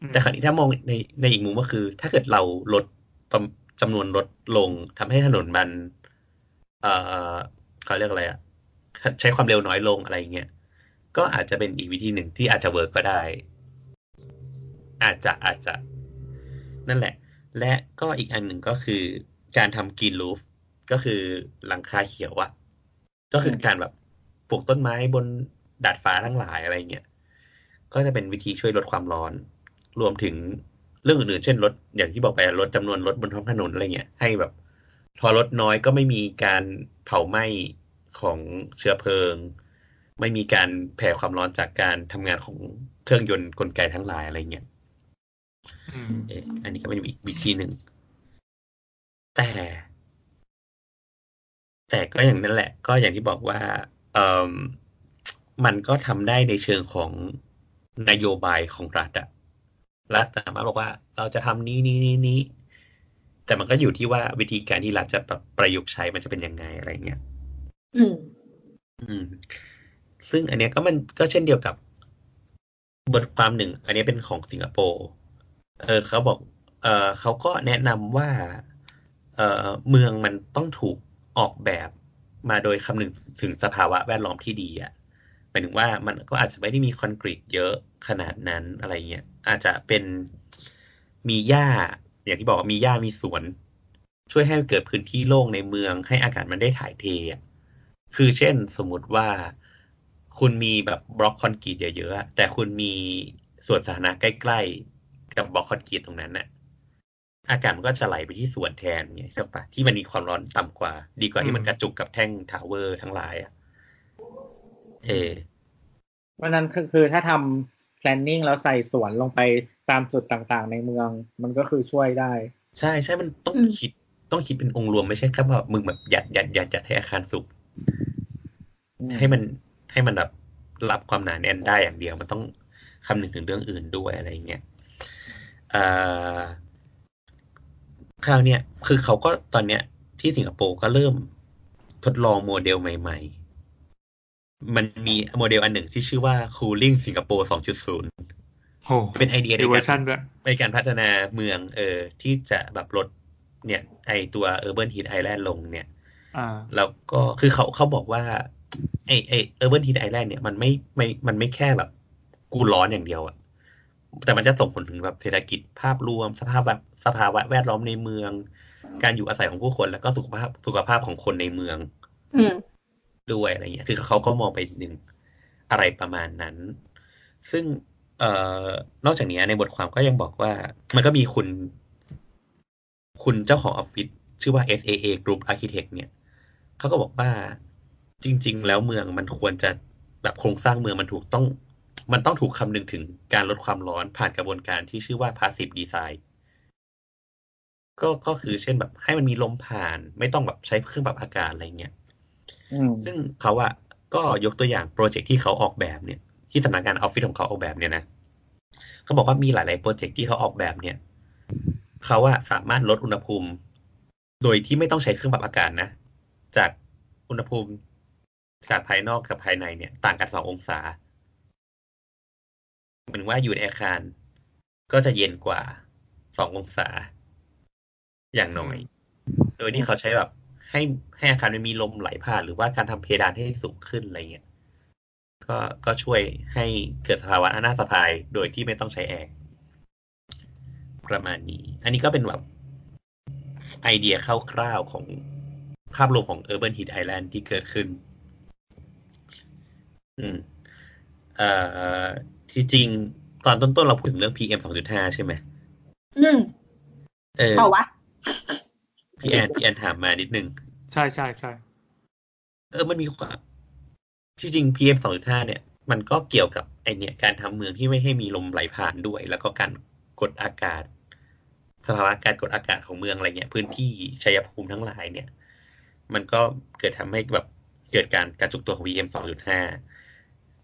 อืมแต่คราวนี้ถ้ามองในในอีกมุมก็คือ ถ้าเกิดเราลดประจำนวนลดลงทำให้ถนนมัน เอ่อเขาเรียกอะไรอะใช้ความเร็วน้อยลงอะไรอย่างเงี้ย ก็อาจจะเป็นอีกวิธีหนึ่งที่อาจจะเวิร์กก็ได้ อาจจะอาจจะ นั่นแหละ และก็อีกอันหนึ่งก็คือการทำ green roof ก็คือหลังคาเขียวอะก็คือการแบบปลูกต้นไม้บนดาดฟ้าทั้งหลายอะไรเงี้ยก็จะเป็นวิธีช่วยลดความร้อน รวมถึงเรื่องอื่นๆ เช่นลดอย่างที่บอกไปลดจำนวนรถบนท้องถนนอะไรเงี้ยให้แบบ พอลดน้อยก็ไม่มีการเผาไหม้ของเชื้อเพลิง ไม่มีการแผ่ความร้อนจากการทำงานของเครื่องยนต์กลไกทั้งหลายอะไรเงี้ยอืมเอออันนี้ก็เป็นอีกวิธีหนึ่ง แต่ แต่ก็อย่างนั้นแหละ ก็อย่างที่บอกว่าเออมันก็ทำได้ในเชิงของนโยบายของรัฐอะรัฐสามารถบอกว่าเราจะทำนี้นี้นี้นี้แต่มันก็อยู่ที่ว่าวิธีการที่รัฐจะแบบประยุกต์ใช้มันจะเป็นยังไงอะไรเงี้ย อืม อืม ซึ่งอันเนี้ยก็มันก็เช่นเดียวกับบทความหนึ่ง อันนี้เป็นของสิงคโปร์เออเขาบอก เออเขาก็แนะนำว่า เออเมืองมันต้องถูกออกแบบมาโดยคำนึงถึงสภาวะแวดล้อมที่ดีอะหมายถึงว่ามันก็อาจจะไม่ได้มีคอนกรีตเยอะขนาดนั้นอะไรเงี้ยอาจจะเป็นมีหญ้า อย่างที่บอกมีหญ้ามีสวน ช่วยให้เกิดพื้นที่โล่งในเมืองให้อากาศมันได้ถ่ายเทอะคือเช่นสมมติว่า คุณมีแบบบล็อกคอนกรีตเยอะๆอะแต่คุณมีสวนสาธารณะใกล้ๆกับบล็อกคอนกรีตตรงนั้นน่ะ อากาศมันก็จะไหลไปที่สวนแทนไงใช่ปะที่มันมีความร้อนต่ำกว่า ดีกว่าที่มันกระจุกกับแท่ง tower ทั้งหลายอะเออเพราะฉะนั้นคือคือถ้าทำ planning แล้วใส่สวนลงไปตามจุดต่างๆ ในเมือง มันก็คือช่วยได้ ใช่ใช่มันต้องอืมคิดต้องคิดเป็นองค์รวมไม่ใช่แค่ว่ามึงแบบยัดยัดยัดยัดให้อาคารสุกอืมให้มัน ให้มันแบบรับความหนาแน่นได้อย่างเดียว มันต้องคำนึงถึงเรื่องอื่นด้วยอะไรอย่างเงี้ยเอ่อคราวเนี้ยคือเขาก็ตอนเนี้ยที่สิงคโปร์ก็เริ่มทดลองโมเดลใหม่ ๆ มันมีโมเดลอันหนึ่งที่ชื่อว่า Cooling สิงคโปร์2.0โอ้เป็นไอเดียในมีเวอการร์ชันด้วยในการพัฒนาเมืองเออที่จะแบบลดเนี่ย ไอตัว Urban Heat Island ลงเนี่ยอ่าแล้วก็คือเขาเขาบอกว่า ไอไอ urban heat island เนี่ยมันไม่ไม่มันไม่แค่แบบ กูร้อนอย่างเดียวอะแต่มันจะส่งผลถึงแบบเศรษฐกิจภาพรวม สภาพแบบสภาวะแวดล้อมในเมือง การอยู่อาศัยของผู้คนแล้วก็สุขภาพสุขภาพของคนในเมืองอืมด้วยอะไรเงี้ย คือเขาก็มองไปหนึ่งอะไรประมาณนั้น ซึ่งเอ่อนอกจากนี้ในบทความก็ยังบอกว่า มันก็มีคุณ คุณเจ้าของออฟฟิศชื่อว่า SAA Group Architect เนี่ยเขาก็บอกว่า จริง ๆ แล้วเมืองมันควรจะแบบโครงสร้างเมืองมันถูกต้อง มันต้องถูกคำนึงถึงการลดความร้อนผ่านกระบวนการที่ชื่อว่า passive design ก็ก็คือเช่นแบบให้มันมีลมผ่าน ไม่ต้องแบบใช้เครื่องปรับอากาศอะไรเงี้ยอืมซึ่งเขาอะก็ยกตัวอย่างโปรเจกต์ที่เขาออกแบบเนี่ย ที่สำนักงานออฟฟิศของเขาออกแบบเนี่ยนะเขาบอกว่ามีหลาย ๆ โปรเจกต์ที่เขาออกแบบเนี่ยเขาอะสามารถลดอุณหภูมิ โดยที่ไม่ต้องใช้เครื่องปรับอากาศนะ จากอุณหภูมิ จากภายนอกกับภายในเนี่ย ต่างกันสององศาเหมือนว่าอยู่ในอาคารก็จะเย็นกว่าสององศา อย่างน้อย โดยที่เขาใช้แบบให้ให้อาคารมันมีลมไหลผ่าน หรือว่าการทำเพดานให้สูงขึ้นอะไรเงี้ยก็ก็ช่วยให้เกิดสภาวะอนาสะพายโดยที่ไม่ต้องใช้แอร์ประมาณนี้ อันนี้ก็เป็นแบบไอเดียคร่าวๆของภาพรวมของ Urban Heat Island ที่เกิดขึ้น อืมเอ่อที่จริงตอนต้นๆเราพูดถึงเรื่อง PM 2.5ใช่ไหมอืมเออเอาวะพี่แอนพี่แอนถามมานิดนึง ใช่ใช่ใช่เออมันมีความที่จริง PM 2.5เนี่ย มันก็เกี่ยวกับไอเนี่ยการทำเมืองที่ไม่ให้มีลมไหลผ่านด้วย แล้วก็การกดอากาศ สภาวะการกดอากาศของเมืองอะไรเงี้ย พื้นที่ชัยภูมิทั้งหลายเนี่ย มันก็เกิดทำให้แบบเกิดการกระจุกตัวของ PM 2.5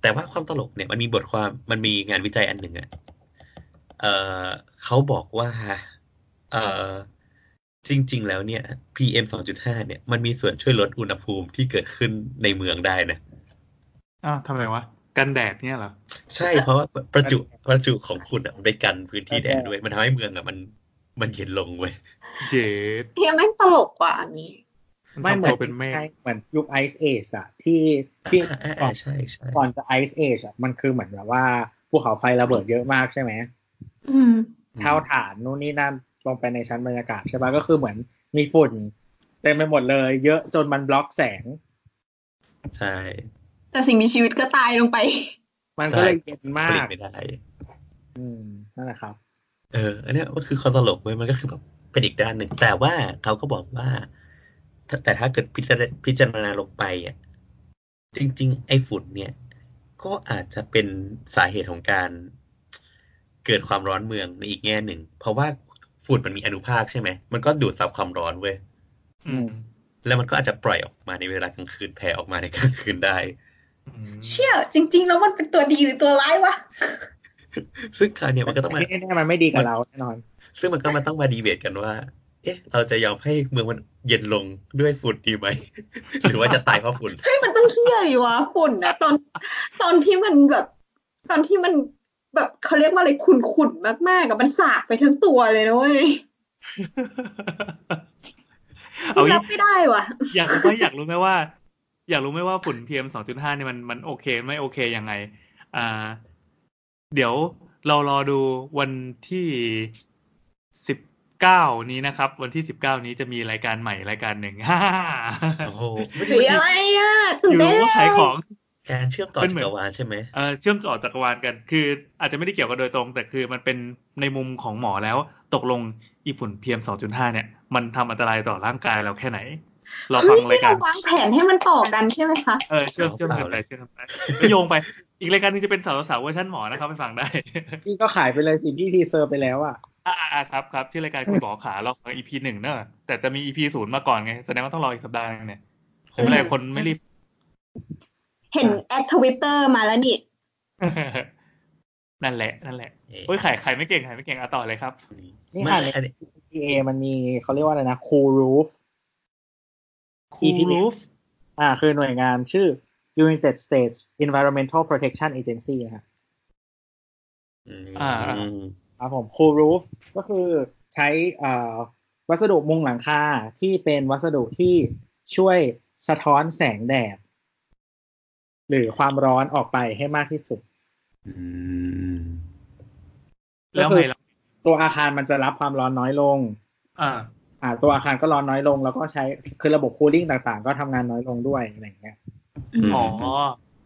แต่ว่าความตลกเนี่ยมันมีบทความมันมีงานวิจัยอันหนึ่งอะเออเขาบอกว่าเออจริง ๆ แล้วเนี่ย PM 2.5 เนี่ย มันมีส่วนช่วยลดอุณหภูมิที่เกิดขึ้นในเมืองได้นะอ้าวทำไมวะ กันแดดเนี่ยเหรอ ใช่เพราะว่าประจุประจุของคุณอะมันไปกันพื้นที่แดดด้วย มันทำให้เมืองอะมันมันเย็นลงเว้ยเจดเฮียแม่งตลกกว่าอันนี้มัน ไม่ทำเหมือนตัวเป็นเมฆใช่เหมือนยุคไอซ์เอจอะที่ที่อ่าอ่าก่ออ่านใช่ใช่ก่อนจะไอซ์เอจอะมันคือเหมือนแบบว่าภูเขาไฟระเบิดเยอะมากใช่ไหมอืมเท่าฐานนู่นนี่นั่นลงไปในชั้นบรรยากาศใช่ปะก็คือเหมือนมีฝุ่นเต็มไปหมดเลย เยอะจนมันบล็อกแสง ใช่ แต่สิ่งมีชีวิตก็ตายลงไป มันก็เลยเย็นผมาลิตกไม่ได้ อืมนั่นแหละครับ เออ อันเนี้ยก็คือความตลกเว้ยมันก็คือแบบเป็นอีกด้านหนึ่ง แต่ว่าเขาก็บอกว่าถ้า แต่ถ้าเกิดพิจารณาพิจารณาลงไปอะจริง ๆ ไอ้ฝุ่นเนี่ย ก็อาจจะเป็นสาเหตุของการเกิดความร้อนเมืองในอีกแง่หนึ่ง เพราะว่าฝุ่นมันมีอนุภาคใช่ไหม มันก็ดูดซับความร้อนเว้ยอืมแล้วมันก็อาจจะปล่อยออกมาในเวลากลางคืนแผ่ออกมาในกลางคืนได้อืมเชี่ยจริง ๆ แล้วมันเป็นตัวดีหรือตัวร้ายวะ ซึ่งคราวเนี้ยมันก็ต้องมาที่แน่ๆมันไม่ดีกับเราแน่นอน ซึ่งมันก็มาต้องมาดีเบตกันว่า เอ๊ะ เราจะยอมให้เมืองมันเย็นลงด้วยฝุ่นดีไหม หรือว่าจะตายเพราะฝุ่นเฮ้ยมันต้องเฮี้ยดิวะฝุ่นนะตอนตอนที่มันแบบ ตอนที่มันแบบเขาเรียกว่าอะไรขุ่นๆมากๆกับมันสาดไปทั้งตัวเลยนะเว้ยเอานี่งี้รับไม่ได้ว่ะอยากรู้ไหมอยากรู้ไหมว่า อยากรู้ไหมว่าฝุ่น PM สองจุดห้านี่มันมันโอเคไม่โอเคยังไง อ่า เดี๋ยวเรารอดูวันที่สิบ เก้านี้นะครับ วันที่สิบเก้านี้จะมีรายการใหม่รายการหนึ่งฮ่าโอ้โหหรืออะไรอะตื่อนยู่เต้นว่าขายของการเชื่อมต่อเป็นเหมืจัอนกรวาลใช่ไหมเอ่อเชื่อมต่อจักรวาลกันคือ อาจจะไม่ได้เกี่ยวกันโดยตรง แต่คือมันเป็นในมุมของหมอแล้ว ตกลงอีฝุ่น PM 2.5เนี่ย มันทำอันตรายต่อร่างกายเราแค่ไหน เราฟัเฮ้งยรายที่การเราวางแผนให้มันต่อกันใช่ไหมคะเออเชื่อมเชื่อมกันไปเชื่อมกันไปแล้วโยงไป อีกรายการหนึงจะเป็นสาวสาวๆเวอร์ชันหมอนะครับไปฟังได้พี่ก็ขายไปเลยสิพี่ทีเซอร์ไปแล้วอะ อ่าอ่าครับครับที่รายการคุณหมอขาเราฟัง EP หนึ่งเนอะแต่จะมี EP ศูนย์มาก่อนไง แสดงว่าต้องรออีกสัปดาห์หนึงเนี่ยไม่เป็นไรคนไม่รีบ เห็นแอดทวิตเตอร์มาแล้วนี่ นั่นแหละ นั่นแหละเอ๊ะโอ้ยขายขายไม่เก่งขายไม่เก่งอะต่อเลยครับนี่ไม่อ่านในอันนี้ EPA มันมีเขาเรียกว่าอะไรนะ Cool Roof Cool EPA Roof อ่า คือหน่วยงานชื่อ United States Environmental Protection Agency นะครับอืมอ่า ครับผม Cool Roof ก็คือใช้อ่าวัสดุมุงหลังคาที่เป็นวัสดุที่ช่วยสะท้อนแสงแดด หรือความร้อนออกไปให้มากที่สุดอืมแล้วก็คืไงอล่ะตัวอาคารมันจะรับความร้อนน้อยลง อ่า อ่า ตัวอาคารก็ร้อนน้อยลง แล้วก็ใช้คือระบบคูลิ่งต่างๆ ก็ทำงานน้อยลงด้วยอะไรอย่างเงี้ยมอ๋อ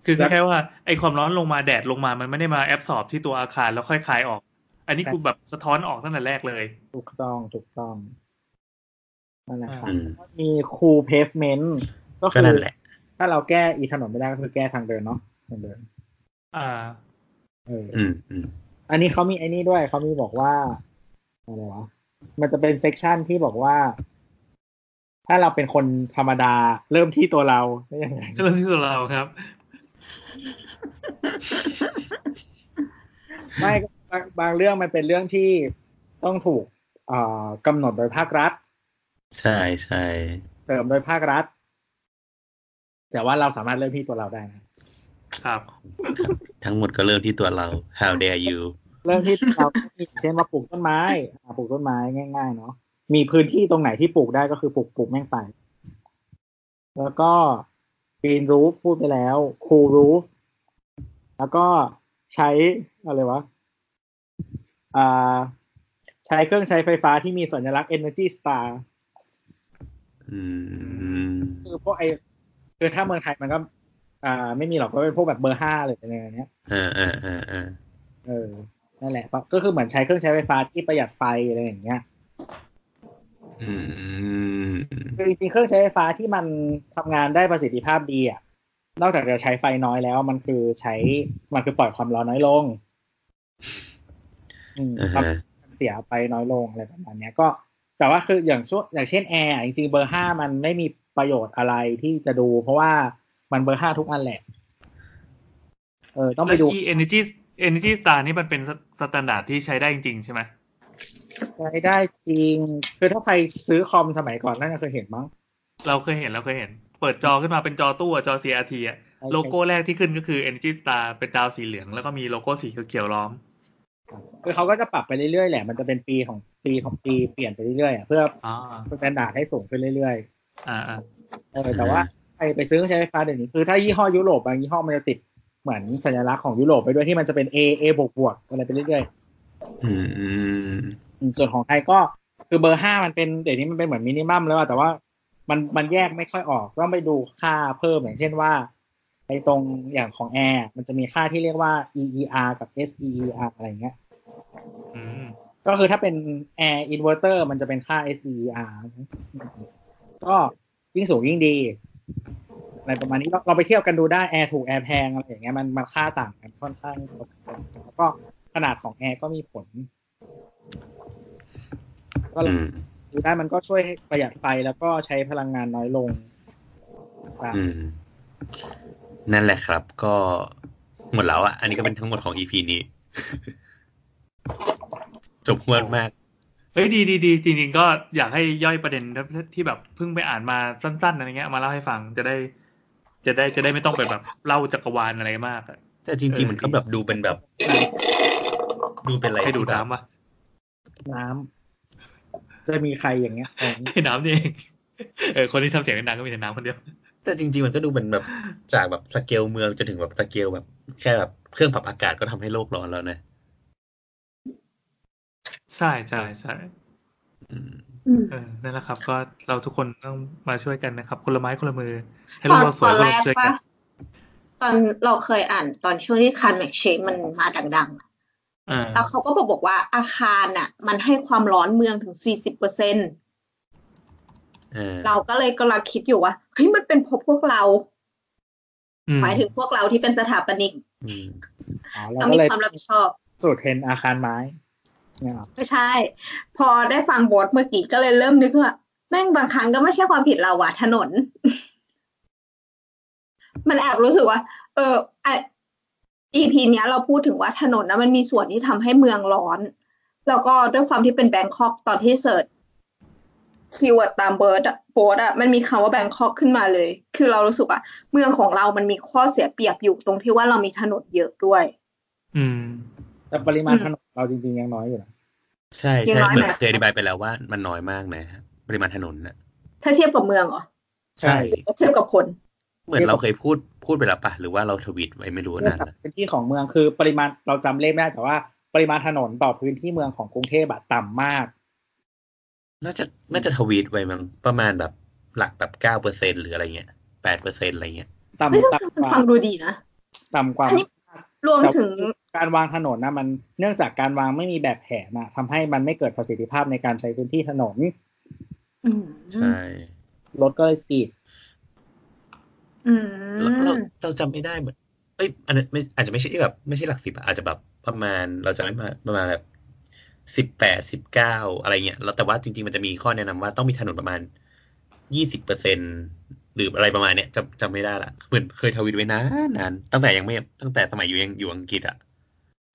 คือแล้วแค่ว่าไอความร้อนลงมาแดดลงมา มันไม่ได้มาแอบสอบที่ตัวอาคารแล้วค่อยคลายออก อันนี้กูแบบสะท้อนออกตั้งแต่แรกเลย ถูกต้องถูกต้องนั่นแหละครับอืมมี Cool Pavement ก็ก็คือนั่นแหละถ้าเราแก้อีถนนไม่ได้ก็คือแก้ทางเดินเนาะทางเดิน อ่า เอออืมอืมอันนี้เขามีไอ้นี่ด้วยเขามีบอกว่าอะไรวะมันจะเป็น section ที่บอกว่า ถ้าเราเป็นคนธรรมดา เริ่มที่ตัวเราได้ยังไงเรื่องที่สุดเราครับ ไม่บาง บางเรื่องมันเป็นเรื่องที่ต้องถูกเอ่อกำหนดโดยภาครัฐ ใช่ใช่เสริมโดยภาครัฐ แต่ว่าเราสามารถเริ่มที่ตัวเราได้นะครับ ทั้งหมดก็เริ่มที่ตัวเรา how dare you เริ่มที่เราเช่นว่าปลูกต้นไม้อ่าปลูกต้นไม้ง่าย ๆ เนาะมีพื้นที่ตรงไหนที่ปลูกได้ก็คือปลูกปลูกแม่งไปแล้วก็ green roof พูดไปแล้ว cool roof แล้วก็ใช้อะไรวะอ่า ใช้เครื่องใช้ไฟฟ้าที่มีสัญลักษณ์ energy star อืมคือพวกไอคือถ้าเมืองไทยมันก็ อ่า ไม่มีหรอกก็เป็นพวกแบบเบอร์ห้าเลยอะไรอย่างเงี้ยอ่าอ่าอ่าอ่าเออนั่นแหละก็คือเหมือนใช้เครื่องใช้ไฟฟ้าที่ประหยัดไฟอะไรอย่างเงี้ยอืมคือจริงๆเครื่องใช้ไฟฟ้าที่มันทำงานได้ประสิทธิภาพดีอะ นอกจากจะใช้ไฟน้อยแล้ว มันคือใช้มันคือปล่อยความร้อนน้อยลง เสียไปน้อยลงอะไรประมาณเนี้ยก็ แต่ว่าคืออย่างช่วงอย่างเช่นแอร์อะจริงๆเบอร์ห้ามันไม่มีประโยชน์อะไรที่จะดู เพราะว่ามันเบอร์ห้าทุกอันแหละ เออ ต้องไปแล้วดู e energy energy star นี่มันเป็น standard ที่ใช้ได้จริง ๆ ใช่ไหมใช้ได้จริง คือถ้าใครซื้อคอมสมัยก่อนน่าจะเคยเห็นมั้ง เราเคยเห็นเราเคยเห็น เปิดจอขึ้นมาเป็นจอตู้อะจอ CRT อะโลโก้แรกที่ขึ้นก็คือ energy star เป็นดาวสีเหลือง แล้วก็มีโลโก้สีเขียวๆล้อม คือเขาก็จะปรับไปเรื่อยๆแหละ มันจะเป็นปีของปีของปีเปลี่ยนไปเรื่อยๆอะเพื่ออ่า standard ให้สูงขึ้นเรื่อยอ่าอ่าๆเออแต่ว่าใครไปซื้อเครื่องใช้ไฟฟ้าเดี๋ยวนี้คือถ้ายี่ห้อยุโรปบางยี่ห้อมันจะติดเหมือนสัญลักษณ์ของยุโรปไปด้วยที่มันจะเป็น A A บวกบวกอะไรไปเรื่อยอืมอืมๆอืมส่วนของไทยก็คือเบอร์ห้ามันเป็นเดี๋ยวนี้มันเป็นเหมือนมินิมัมแล้วอะแต่ว่ามันมันแยกไม่ค่อยออกต้องไปดูค่าเพิ่มอย่างเช่นว่า ไอ้ตรงอย่างของแอร์มันจะมีค่าที่เรียกว่า EER กับ SEER อะไรอย่างเงี้ยอืมก็คือถ้าเป็น air inverter มันจะเป็นค่า SDR ก็ยิ่งสูงยิ่งดีอะไรประมาณนี้เราเราไปเที่ยวกันดูได้ air ถูก air แพงอะไรอย่างเงี้ยมันมันค่าต่างกันค่อนข้างแล้วก็ขนาดของ air ก็มีผล ก็อืมดูได้มันก็ช่วยให้ประหยัดไฟแล้วก็ใช้พลังงานน้อยลงครับอืม นั่นแหละครับ ก็หมดแล้วอะอันนี้ก็เป็นทั้งหมดของ EP นี้ จบหวดมาก เฮ้ยดีดีดีจริงๆก็อยากให้ย่อยประเด็นที่แบบเพิ่งไปอ่านมาสั้นๆอะไรเงี้ยมาเล่าให้ฟังจะได้ จะได้จะได้ไม่ต้องไปแบบเล่าจักรวาลอะไรมากอะแต่จริง ๆ มันก็แบบดูเป็นแบบ ดูเป็นอะไรให้ดูที่แบบน้ำปะน้ำจะมีใครอย่างเงี้ยอ๋อให้น้ำนี่เองเออคนที่ทำเสียงดังๆก็มีแต่น้ำคนเดียว แต่จริง ๆ มันก็ดูเป็นแบบจากแบบสเกลเมืองจนถึงแบบสเกลแบบ แค่แบบเครื่องปรับอากาศก็ทำให้โลกร้อนแล้วนะ ใช่ใช่ใช่อืมอืมเออนั่นแหละครับ ก็เราทุกคนต้องมาช่วยกันนะครับ คนละไม้คนละมือ ให้ตโลอกนเราสตวอยนก็แรเรากช่วยกัปะนตอนเราเคยอ่านตอนช่วงที่คานแมกเชคมันมาดังๆอะอ่าแล้วเขาก็บอกบอกว่าอาคารน่ะ มันให้ความร้อนเมืองถึงสี่สิบเปอร์เซ็นเออเราก็เลยกำลังคิดอยู่ว่า เฮ้ยมันเป็นเพราะพวกเราอืมหมายถึงพวกเราที่เป็นสถาปนิกอืมอ๋อเราต้องก็มีเลยความรับผิดชอบ สูตรเทรนอาคารไม้เนี่ยหรอไม่ใช่ พอได้ฟังบทเมื่อกี้ก็เลยเริ่มนึกว่าแม่งบางครั้งก็ไม่ใช่ความผิดเราว่ะถนน มันแอบรู้สึกว่า เอออะ EP เนี้ยเราพูดถึงว่าถนนนะมันมีส่วนที่ทำให้เมืองร้อน แล้วก็ด้วยความที่เป็น Bangkok ตอนที่ search keyword ตามเบิร์ดอะโบสอะมันมีคำว่า Bangkok ขึ้นมาเลย คือเรารู้สึกว่าเมืองของเรามันมีข้อเสียเปรียบอยู่ตรงที่ว่าเรามีถนนเยอะด้วย อืม แต่ปริมาณอืมถนนเราจริงๆยังน้อยอยู่นะใช่ยังใช่น้อยเหมือนไหมเคยอธิบายไปแล้วว่ามันน้อยมากนะฮะปริมาณถนนน่ะถ้าเทียบกับเมืองเหรอใช่เทียบกับคน เหมือนเราเคยพูดพูดไปแล้วปะหรือว่าเราทวีตไว้ไม่รู้นานละเป็นที่ของเมืองคือปริมาณเราจำเลขไม่ได้แต่ว่า ปริมาณถนนต่อพื้นที่เมืองของกรุงเทพอะต่ำมาก น่าจะน่าจะทวีตไว้มั้งประมาณแบบหลักแบบเก้าเปอร์เซ็นหรืออะไรเงี้ยแปดเปอร์เซ็นอะไรเงี้ยต่ำไม่ต้องต่ำกมันว่าฟังดูดีนะต่ำกว่าอันนี้รวมถึงการวางถนนนะมันเนื่องจากการวางไม่มีแบบแผนนะทำให้มันไม่เกิดประสิทธิภาพในการใช้พื้นที่ถนนอืมใช่รถก็เลยติดอืมเราเราเราจำไม่ได้เหมือนเอ้ยอันนั้นไม่อาจจะไม่ใช่แบบ ไม่ใช่หลักสิบอะอาจจะแบบประมาณ เราจะไม่มาประมาณแบบ สิบแปดสิบเก้าอะไรเงี้ยแล้วแต่ว่าจริง ๆ มันจะมีข้อแนะนำว่าต้องมีถนนประมาณยี่สิบเปอร์เซ็นหรืออะไรประมาณเนี้ยจำจำไม่ได้ละเหมือนเคยทวิตไว้นานนานตั้งแต่ยังไม่ตั้งแต่สมัยอยู่ยังอยู่อังกฤษอะ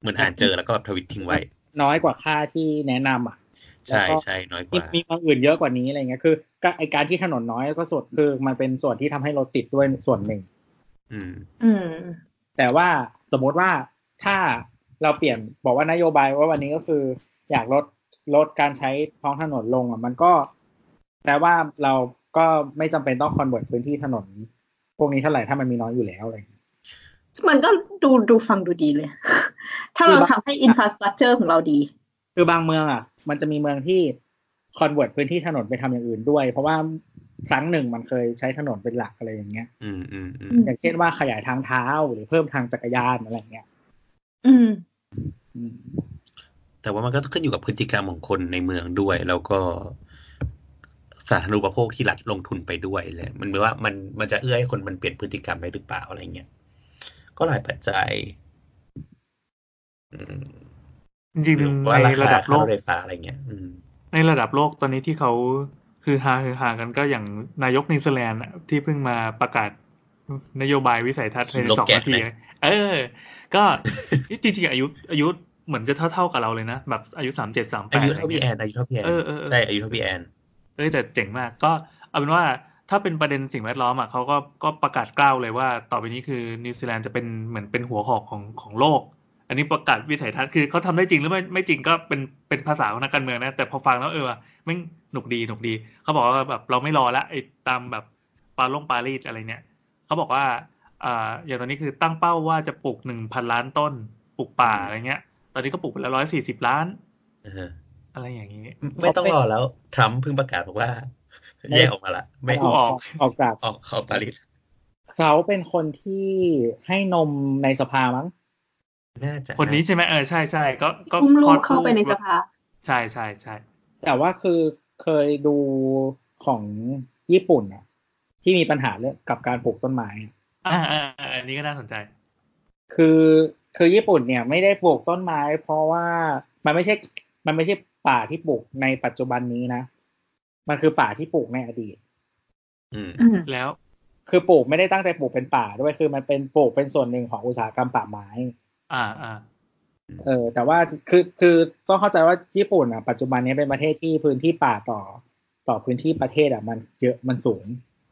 เหมือนอ่านเจอแล้วก็แบบทวิตทิ้งไว้ น้อยกว่าค่าที่แนะนำอะใช่แล้วก็ใช่น้อยกมีว่ามีเมืองอื่นเยอะกว่านี้อะไรเงี้ยคือก็ไอการที่ถนนน้อยก็ส่วนคือมันเป็นส่วนที่ทำให้รถติดด้วยส่วนหนึ่ง อืม อืม แต่ว่าสมมติว่าถ้าเราเปลี่ยนบอกว่านโยบายว่าวันนี้ก็คือ อยากลดลดการใช้ท้องถนนลงอะมันก็แปลว่าเราก็ไม่จำเป็นต้อง convert พื้นที่ถนน พวกนี้เท่าไหร่ถ้ามันมีน้อยอยู่แล้วอะไรอย่างเงี้ยมันก็ดูดูฟังดูดีเลย ถ้าเราทำให้อินฟ a สตรักเจอร์ของเราดี คือบางเมืองอะ มันจะมีเมืองที่ convert พื้นที่ถนนไปทำอย่างอื่นด้วย เพราะว่าครั้งหนึ่งมันเคยใช้ถนนเป็นหลักอะไรอย่างเงี้ย อืมอืมอืมอืมอย่างเช่นว่าขยายทางเท้าหรือเพิ่มทางจักรยานอะไรอย่างเงี้ย อืมอืม แต่ว่ามันก็ขึ้นอยู่กับพฤติกรรมของคนในเมืองด้วย แล้วก็สาธารณูปโภคที่รัฐลงทุนไปด้วยเลยมันเหมือนว่ามันมันจะเอื้อให้คนมันเปลี่ยนพฤติกรรมได้หรือเปล่าอะไรเงี้ยก็หลายปัจจัยอืมจริงหรือๆว่าในราระคาดับโลค่ากรถไฟฟ้าอะไรเงี้ยอืมในระดับโลกตอนนี้ที่เขาคือฮาคือฮากันก็อย่างนายกนิวซีแลนด์อะที่เพิ่งมาประกาศนโยบายวิสัยทัศน์ภายในโลกสองแกะนาทีไหมเออ ก็จริงๆอายุอายุ เหมือนจะเท่าๆกับเราเลยนะ แบบอายุสามเจ็ดสามแปอายุเท่าพี่แอนอายุเท่าพี่แอนเออเออเออใช่อายุเท่าพี่แอนเอ้ยแต่เจ๋งมาก ก็เอาเป็นว่าถ้าเป็นประเด็นสิ่งแวดล้อมอะเขาก็ก็ประกาศกร้าวเลยว่า ต่อไปนี้คือนิวซีแลนด์จะเป็นเหมือนเป็นหัวหอกของของโลก อันนี้ประกาศวิสัยทัศน์คือเขาทำได้จริงหรือไม่ไม่จริงก็เป็นเป็นภาษาของนักการเมืองนะ แต่พอฟังแล้วเออว่ะแม่งหนุกดีหนุกดี เขาบอกว่าแบบเราไม่รอละไอ้ตามแบบปาลงปารีสอะไรเนี่ยเขาบอกว่าอ่าอย่างตอนนี้คือตั้งเป้าว่าจะปลูกหนึ่งพันล้านต้นปลูกป่าอะไรเงี้ย ตอนนี้ก็ปลูกไปแล้วร้อยสี่สิบล้านเอออะไรอย่างนี้ ไม่ต้องรอแล้ว ทรัมป์เพิ่งประกาศบอกว่า แยกออกมาละไม่กูออกออกจากออกเข้าปารีสเขาเป็นคนที่ให้นมในสภามั้งน่าจะคนนี้ใช่ไหมเออใช่ใช่ก็ก็อุ้มลูคลอกดเข้าไปในสภา ใช่ใช่ใช่แต่ว่าคือเคยดูของญี่ปุ่นอะที่มีปัญหาเรื่องกับการปลูกต้นไม้อะอ่าอ่าอ่าอันนี้ก็น่าสนใจ คือ คือญี่ปุ่นเนี่ยไม่ได้ปลูกต้นไม้ เพราะว่ามันไม่ใช่ มันไม่ใช่ป่าที่ปลูกในปัจจุบันนี้นะ มันคือป่าที่ปลูกในอดีตอืมอืมแล้ว คือปลูกไม่ได้ตั้งใจปลูกเป็นป่าด้วยคือมันเป็นปลูกเป็นส่วนหนึ่งของอุตสาหกรรมป่าไม้ อ่าอ่าเออ แต่ว่าคือคือต้องเข้าใจว่าญี่ปุ่นอะปัจจุบันนี้เป็นประเทศที่พื้นที่ป่าต่อ ต่อพื้นที่ประเทศอะ มันเยอะมันสูง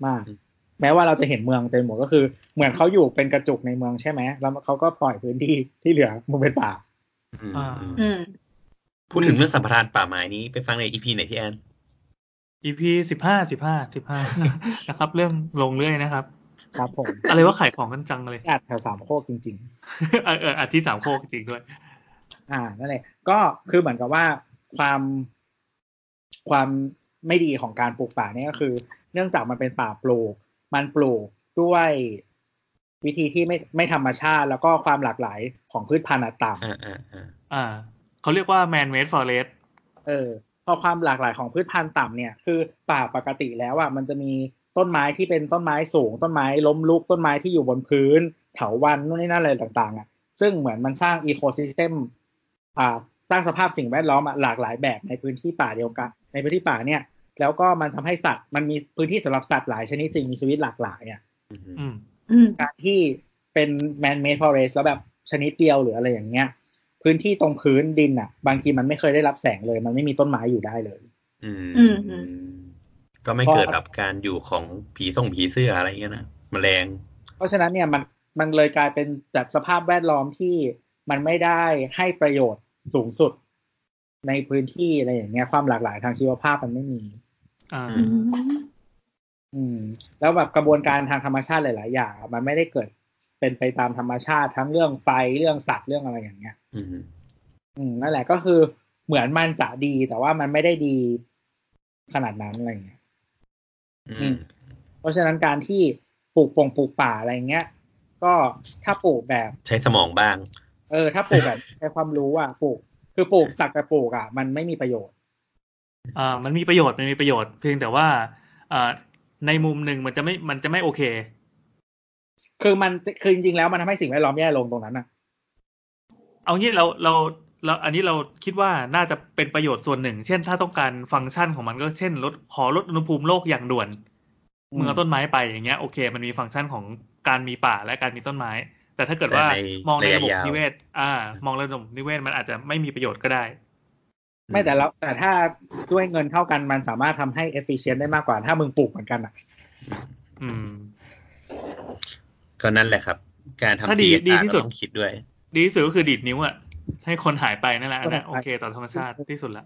มากอืม แม้ว่าเราจะเห็นเมืองเต็มหมดก็คือ เหมือนเขาอยู่เป็นกระจุกในเมืองใช่ไหมแล้วเขาก็ปล่อยพื้นที่ที่เหลือมันเป็นป่าอืมอ่าอืมอืมพูดถึงเรื่องสัมปทานป่าไม้นี้ไปฟังในอีพีไหนพี่แอน EP สิบห้าสิบห้าสิบห้านะครับ เรื่องลงเรื่อยนะครับ ครับผม อะไรว่าขายของกันจังเลยอัดแถวสามโคกจริงเออเอออาทิตย์สามโคกจริงด้วยๆอ่านั่นแหละก็คือเหมือนกับว่าความความไม่ดีของการปลูกป่าเนี่ยก็คือ เนื่องจากมันเป็นป่าปลูก มันปลูกด้วยวิธีที่ไม่ไม่ธรรมชาติ แล้วก็ความหลากหลายของพืชพันธุ์อะต่ำอ่าอ่าอ่าอ่าเขาเรียกว่า man made forest เออพอความหลากหลายของพืชพันธุ์ต่ำเนี่ยคือป่าปกติแล้วอะมันจะมีต้นไม้ที่เป็นต้นไม้สูง ต้นไม้ล้มลุกต้นไม้ที่อยู่บนพื้นเถาวันนู่นนี่นั่นอะไรต่างๆอะซึ่งเหมือนมันสร้าง ecosystem อ่าสร้างสภาพสิ่งแวดล้อมอะหลากหลายแบบในพื้นที่ป่าเดียวกัน ในพื้นที่ป่าเนี่ย แล้วก็มันทำให้สัตว์มันมีพื้นที่สำหรับสัตว์หลายชนิดสิ่งมีชีวิตหลากหลายอะอืมอืมอืมการที่เป็น man-made forest แล้วแบบชนิดเดียวหรืออะไรอย่างเงี้ย พื้นที่ตรงพื้นดินอะ บางทีมันไม่เคยได้รับแสงเลย มันไม่มีต้นไม้อยู่ได้เลย อืมอืมอืมก็ไม่เกิดแบบการอยู่ของผีส่งผีเสื้ออะไรเงี้ยนะแมลง เพราะฉะนั้นเนี่ยมันมันเลยกลายเป็นจัดสภาพแวดล้อมที่มันไม่ได้ให้ประโยชน์สูงสุด ในพื้นที่อะไรอย่างเงี้ยความหลากหลายทางชีวภาพมันไม่มี อ่าอือืมอืม แล้วแบบกระบวนการทางธรรมชาติหลาย ๆ อย่างอะมันไม่ได้เกิดเป็นไปตามธรรมชาติทั้งเรื่องไฟเรื่องสัตว์เรื่องอะไรอย่างเงี้ย อืม อืมนั่นแหละก็คือเหมือนมันจะดีแต่ว่ามันไม่ได้ดีขนาดนั้นอะไรเงี้ย อืม เพราะฉะนั้นการที่ปลูกปงปลูกป่าอะไรเงี้ย ก็ถ้าปลูกแบบใช้สมองบ้าง เออ ถ้าปลูกแบบใช้ความรู้อะปลูก คือปลูกสักแต่ปลูกอะ มันไม่มีประโยชน์ อ่ามันมีประโยชน์มันมีประโยชน์เพียงแต่ว่าอ่าในมุมหนึ่งมันจะไม่มันจะไม่โอเค คือมันคือจริงๆแล้วมันทำให้สิ่งแวดล้อมแย่ลงตรงนั้นอะเอางี้เราเราเราอันนี้เราคิดว่าน่าจะเป็นประโยชน์ส่วนหนึ่ง เช่นถ้าต้องการฟังก์ชันของมันก็เช่นลดขอลดอุณหภูมิโลกอย่างด่วนอืมเมื่อาต้นไม้ไปอย่างเงี้ยโอเค มันมีฟังก์ชันของการมีป่าและการมีต้นไม้ แต่ถ้าเกิดว่าแต่ในมองในระบบระยะยาวนิเวศ อ่า มองระบบนิเวศมันอาจจะไม่มีประโยชน์ก็ได้ ไม่แต่แล้วแต่ถ้าด้วยเงินเท่ากันมันสามารถทำให้ efficient ได้มากกว่าถ้ามึงปลูกเหมือนกันอะ อืม ก็นั่นแหละ ครับ การถ้าทำดี CSR ดีที่สุดเราต้องคิดด้วย ดีที่สุดก็คือดีดนิ้วอะให้คนหายไปนั่นแหละอันนั้นคนหายไปโอเค ต่อธรรมชาติที่สุดละ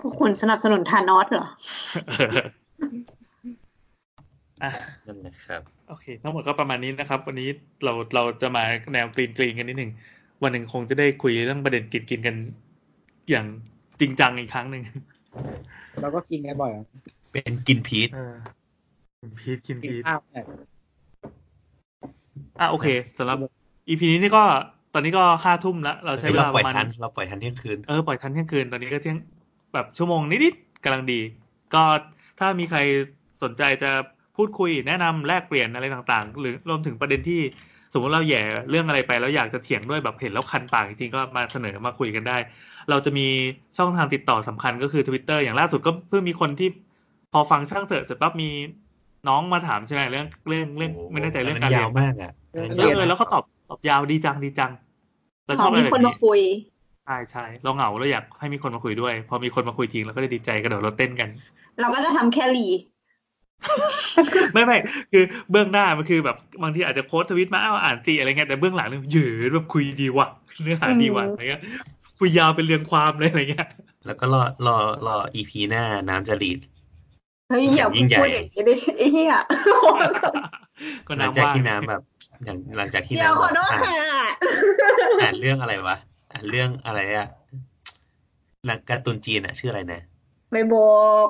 พวกคุณสนับสนุนทานอสเหรออะนั่นแหละครับ โอเค ทั้งหมดก็ประมาณนี้นะครับ วันนี้เราเราจะมาแนวกรีนกรีนกันนิดหนึ่งวันหนึ่งคงจะได้คุยเรื่องประเด็นกินกินกัน อย่างจริงจังอีกครั้งหนึ่งเราก็กินกันบ่อยอะเป็นกินพีชเออพีทกินกินพีทข้าวเนี่ยอะโอเคสำหรับอีพีนี้นี่ก็ตอนนี้ก็ห้าทุ่มแล้วเราใช้เวเราลาปปล่อยระมาณทันเราปล่อยทันเที่ยงคืนเออปล่อยทันเที่ยงคืนตอนนี้ก็เที่ยงแบบชั่วโมงนิดๆกำลังดี ก็ถ้ามีใครสนใจจะพูดคุยแนะนำแลกเปลี่ยนอะไรต่างๆ หรือรวมถึงประเด็นที่สมมติเราแหย่เรื่องอะไรไปแล้วอยากจะเถียงด้วยแบบเห็นแล้วคันปากจริงๆก็มาเสนอมาคุยกันได้ เราจะมีช่องทางติดต่อสำคัญก็คือ Twitter อย่างล่าสุดก็เพิ่งมีคนที่พอฟังช่างเถอะเสร็จปั๊บมีน้องมาถามใช่ไหมเรื่องเรื่องเรื่องไม่แน่ใจเรื่องการยาเรียวนมากอะเออเออเออแล้วเขาตอบตอบยาวดีจังดีจังเราชขออบอะไรมีแบบคนนี้มาคุยใช่ใช่เราเหงาเราอยากให้มีคนมาคุยด้วย พอมีคนมาคุยจริงเราก็จะดีใจกระโดดรถเต้นกัน เราก็จะทำแค่รีไม่ไม่คือเบื้องหน้ามันคือแบบบางทีอาจจะโพสต์ทวิตมาอ้าวอ่านจีอะไรเงี้ยแต่เบื้องหลังเนี่ยเยอะแบบคุยดีว่ะเนื้อหาดีว่ะอะไรเงี้ย คุยยาวเป็นเรียงความเลยอะไรเงี้ย แล้วก็รอรอรออีพีหน้าน้ำจะรีดเฮ้ยอย่ายิ่งใหญ่พูดอย่างนี้ดิไอ้เหี้ยก็หลังน้ำจากว่างที่น้ำแบบอย่างหลังจากที่เดี๋ยวน้ำขอโทษอ่านค่ะอ่านเรื่องอะไรวะอ่านเรื่องอะไรอะหนังการ์ตูนจีนอะชื่ออะไรนะไม่บอก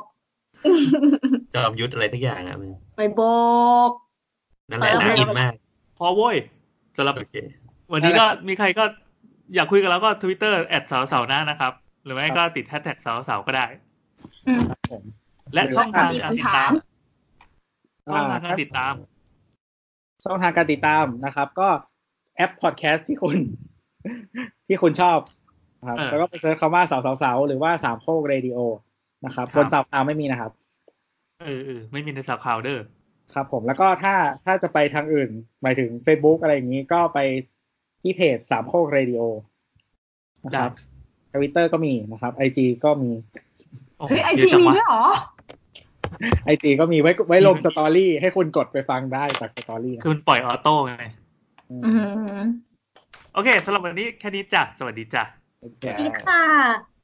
จอมยุทธอะไรทักอย่างอะมึงไม่บอกนั่นแหละเออน่าอินมากพอโว้ยสำหรับโอเควันนี้ก็มีใครก็ อยากคุยกับเราก็ทวิตเตอร์แอดสาวสาวหน้านะครับ หรือไม่ก็ติดแฮชแท็กสาวสาวก็ได้อืมครับผมและช่องทางมีการติดคำถาตามมช่องทางการติดตาม ช่องทางการติดตามนะครับ ก็แอปพอดแคสต์ที่คุณ ที่คุณชอบนะครับเออแล้วก็ไปเซิร์ชคำว่าสาวสาวสาวหรือว่าสามโคกเรดิโอนะครับครับบนสาวสาวไม่มีนะครับเออเออไม่มีในเสาเสาเด้อครับผมแล้วก็ถ้าถ้าจะไปทางอื่น หมายถึง Facebook อะไรอย่างนี้ก็ไป ที่เพจสามโคกเรดิโอนะครับทวิตเตอร์ก็มีนะครับไอจีก็มีโอ้โหเฮ้ยไอเยจีอะจังมีวะด้วยเหรอไอจีก็มีไว้ไว้ลง story ให้คุณกดไปฟังได้จาก story นะคือมันปล่อย auto ไงอืมอืมโอเคสำหรับวันนี้แค่นี้จ้ะ สวัสดีจ้ะโอเคสวัสดีค่ะ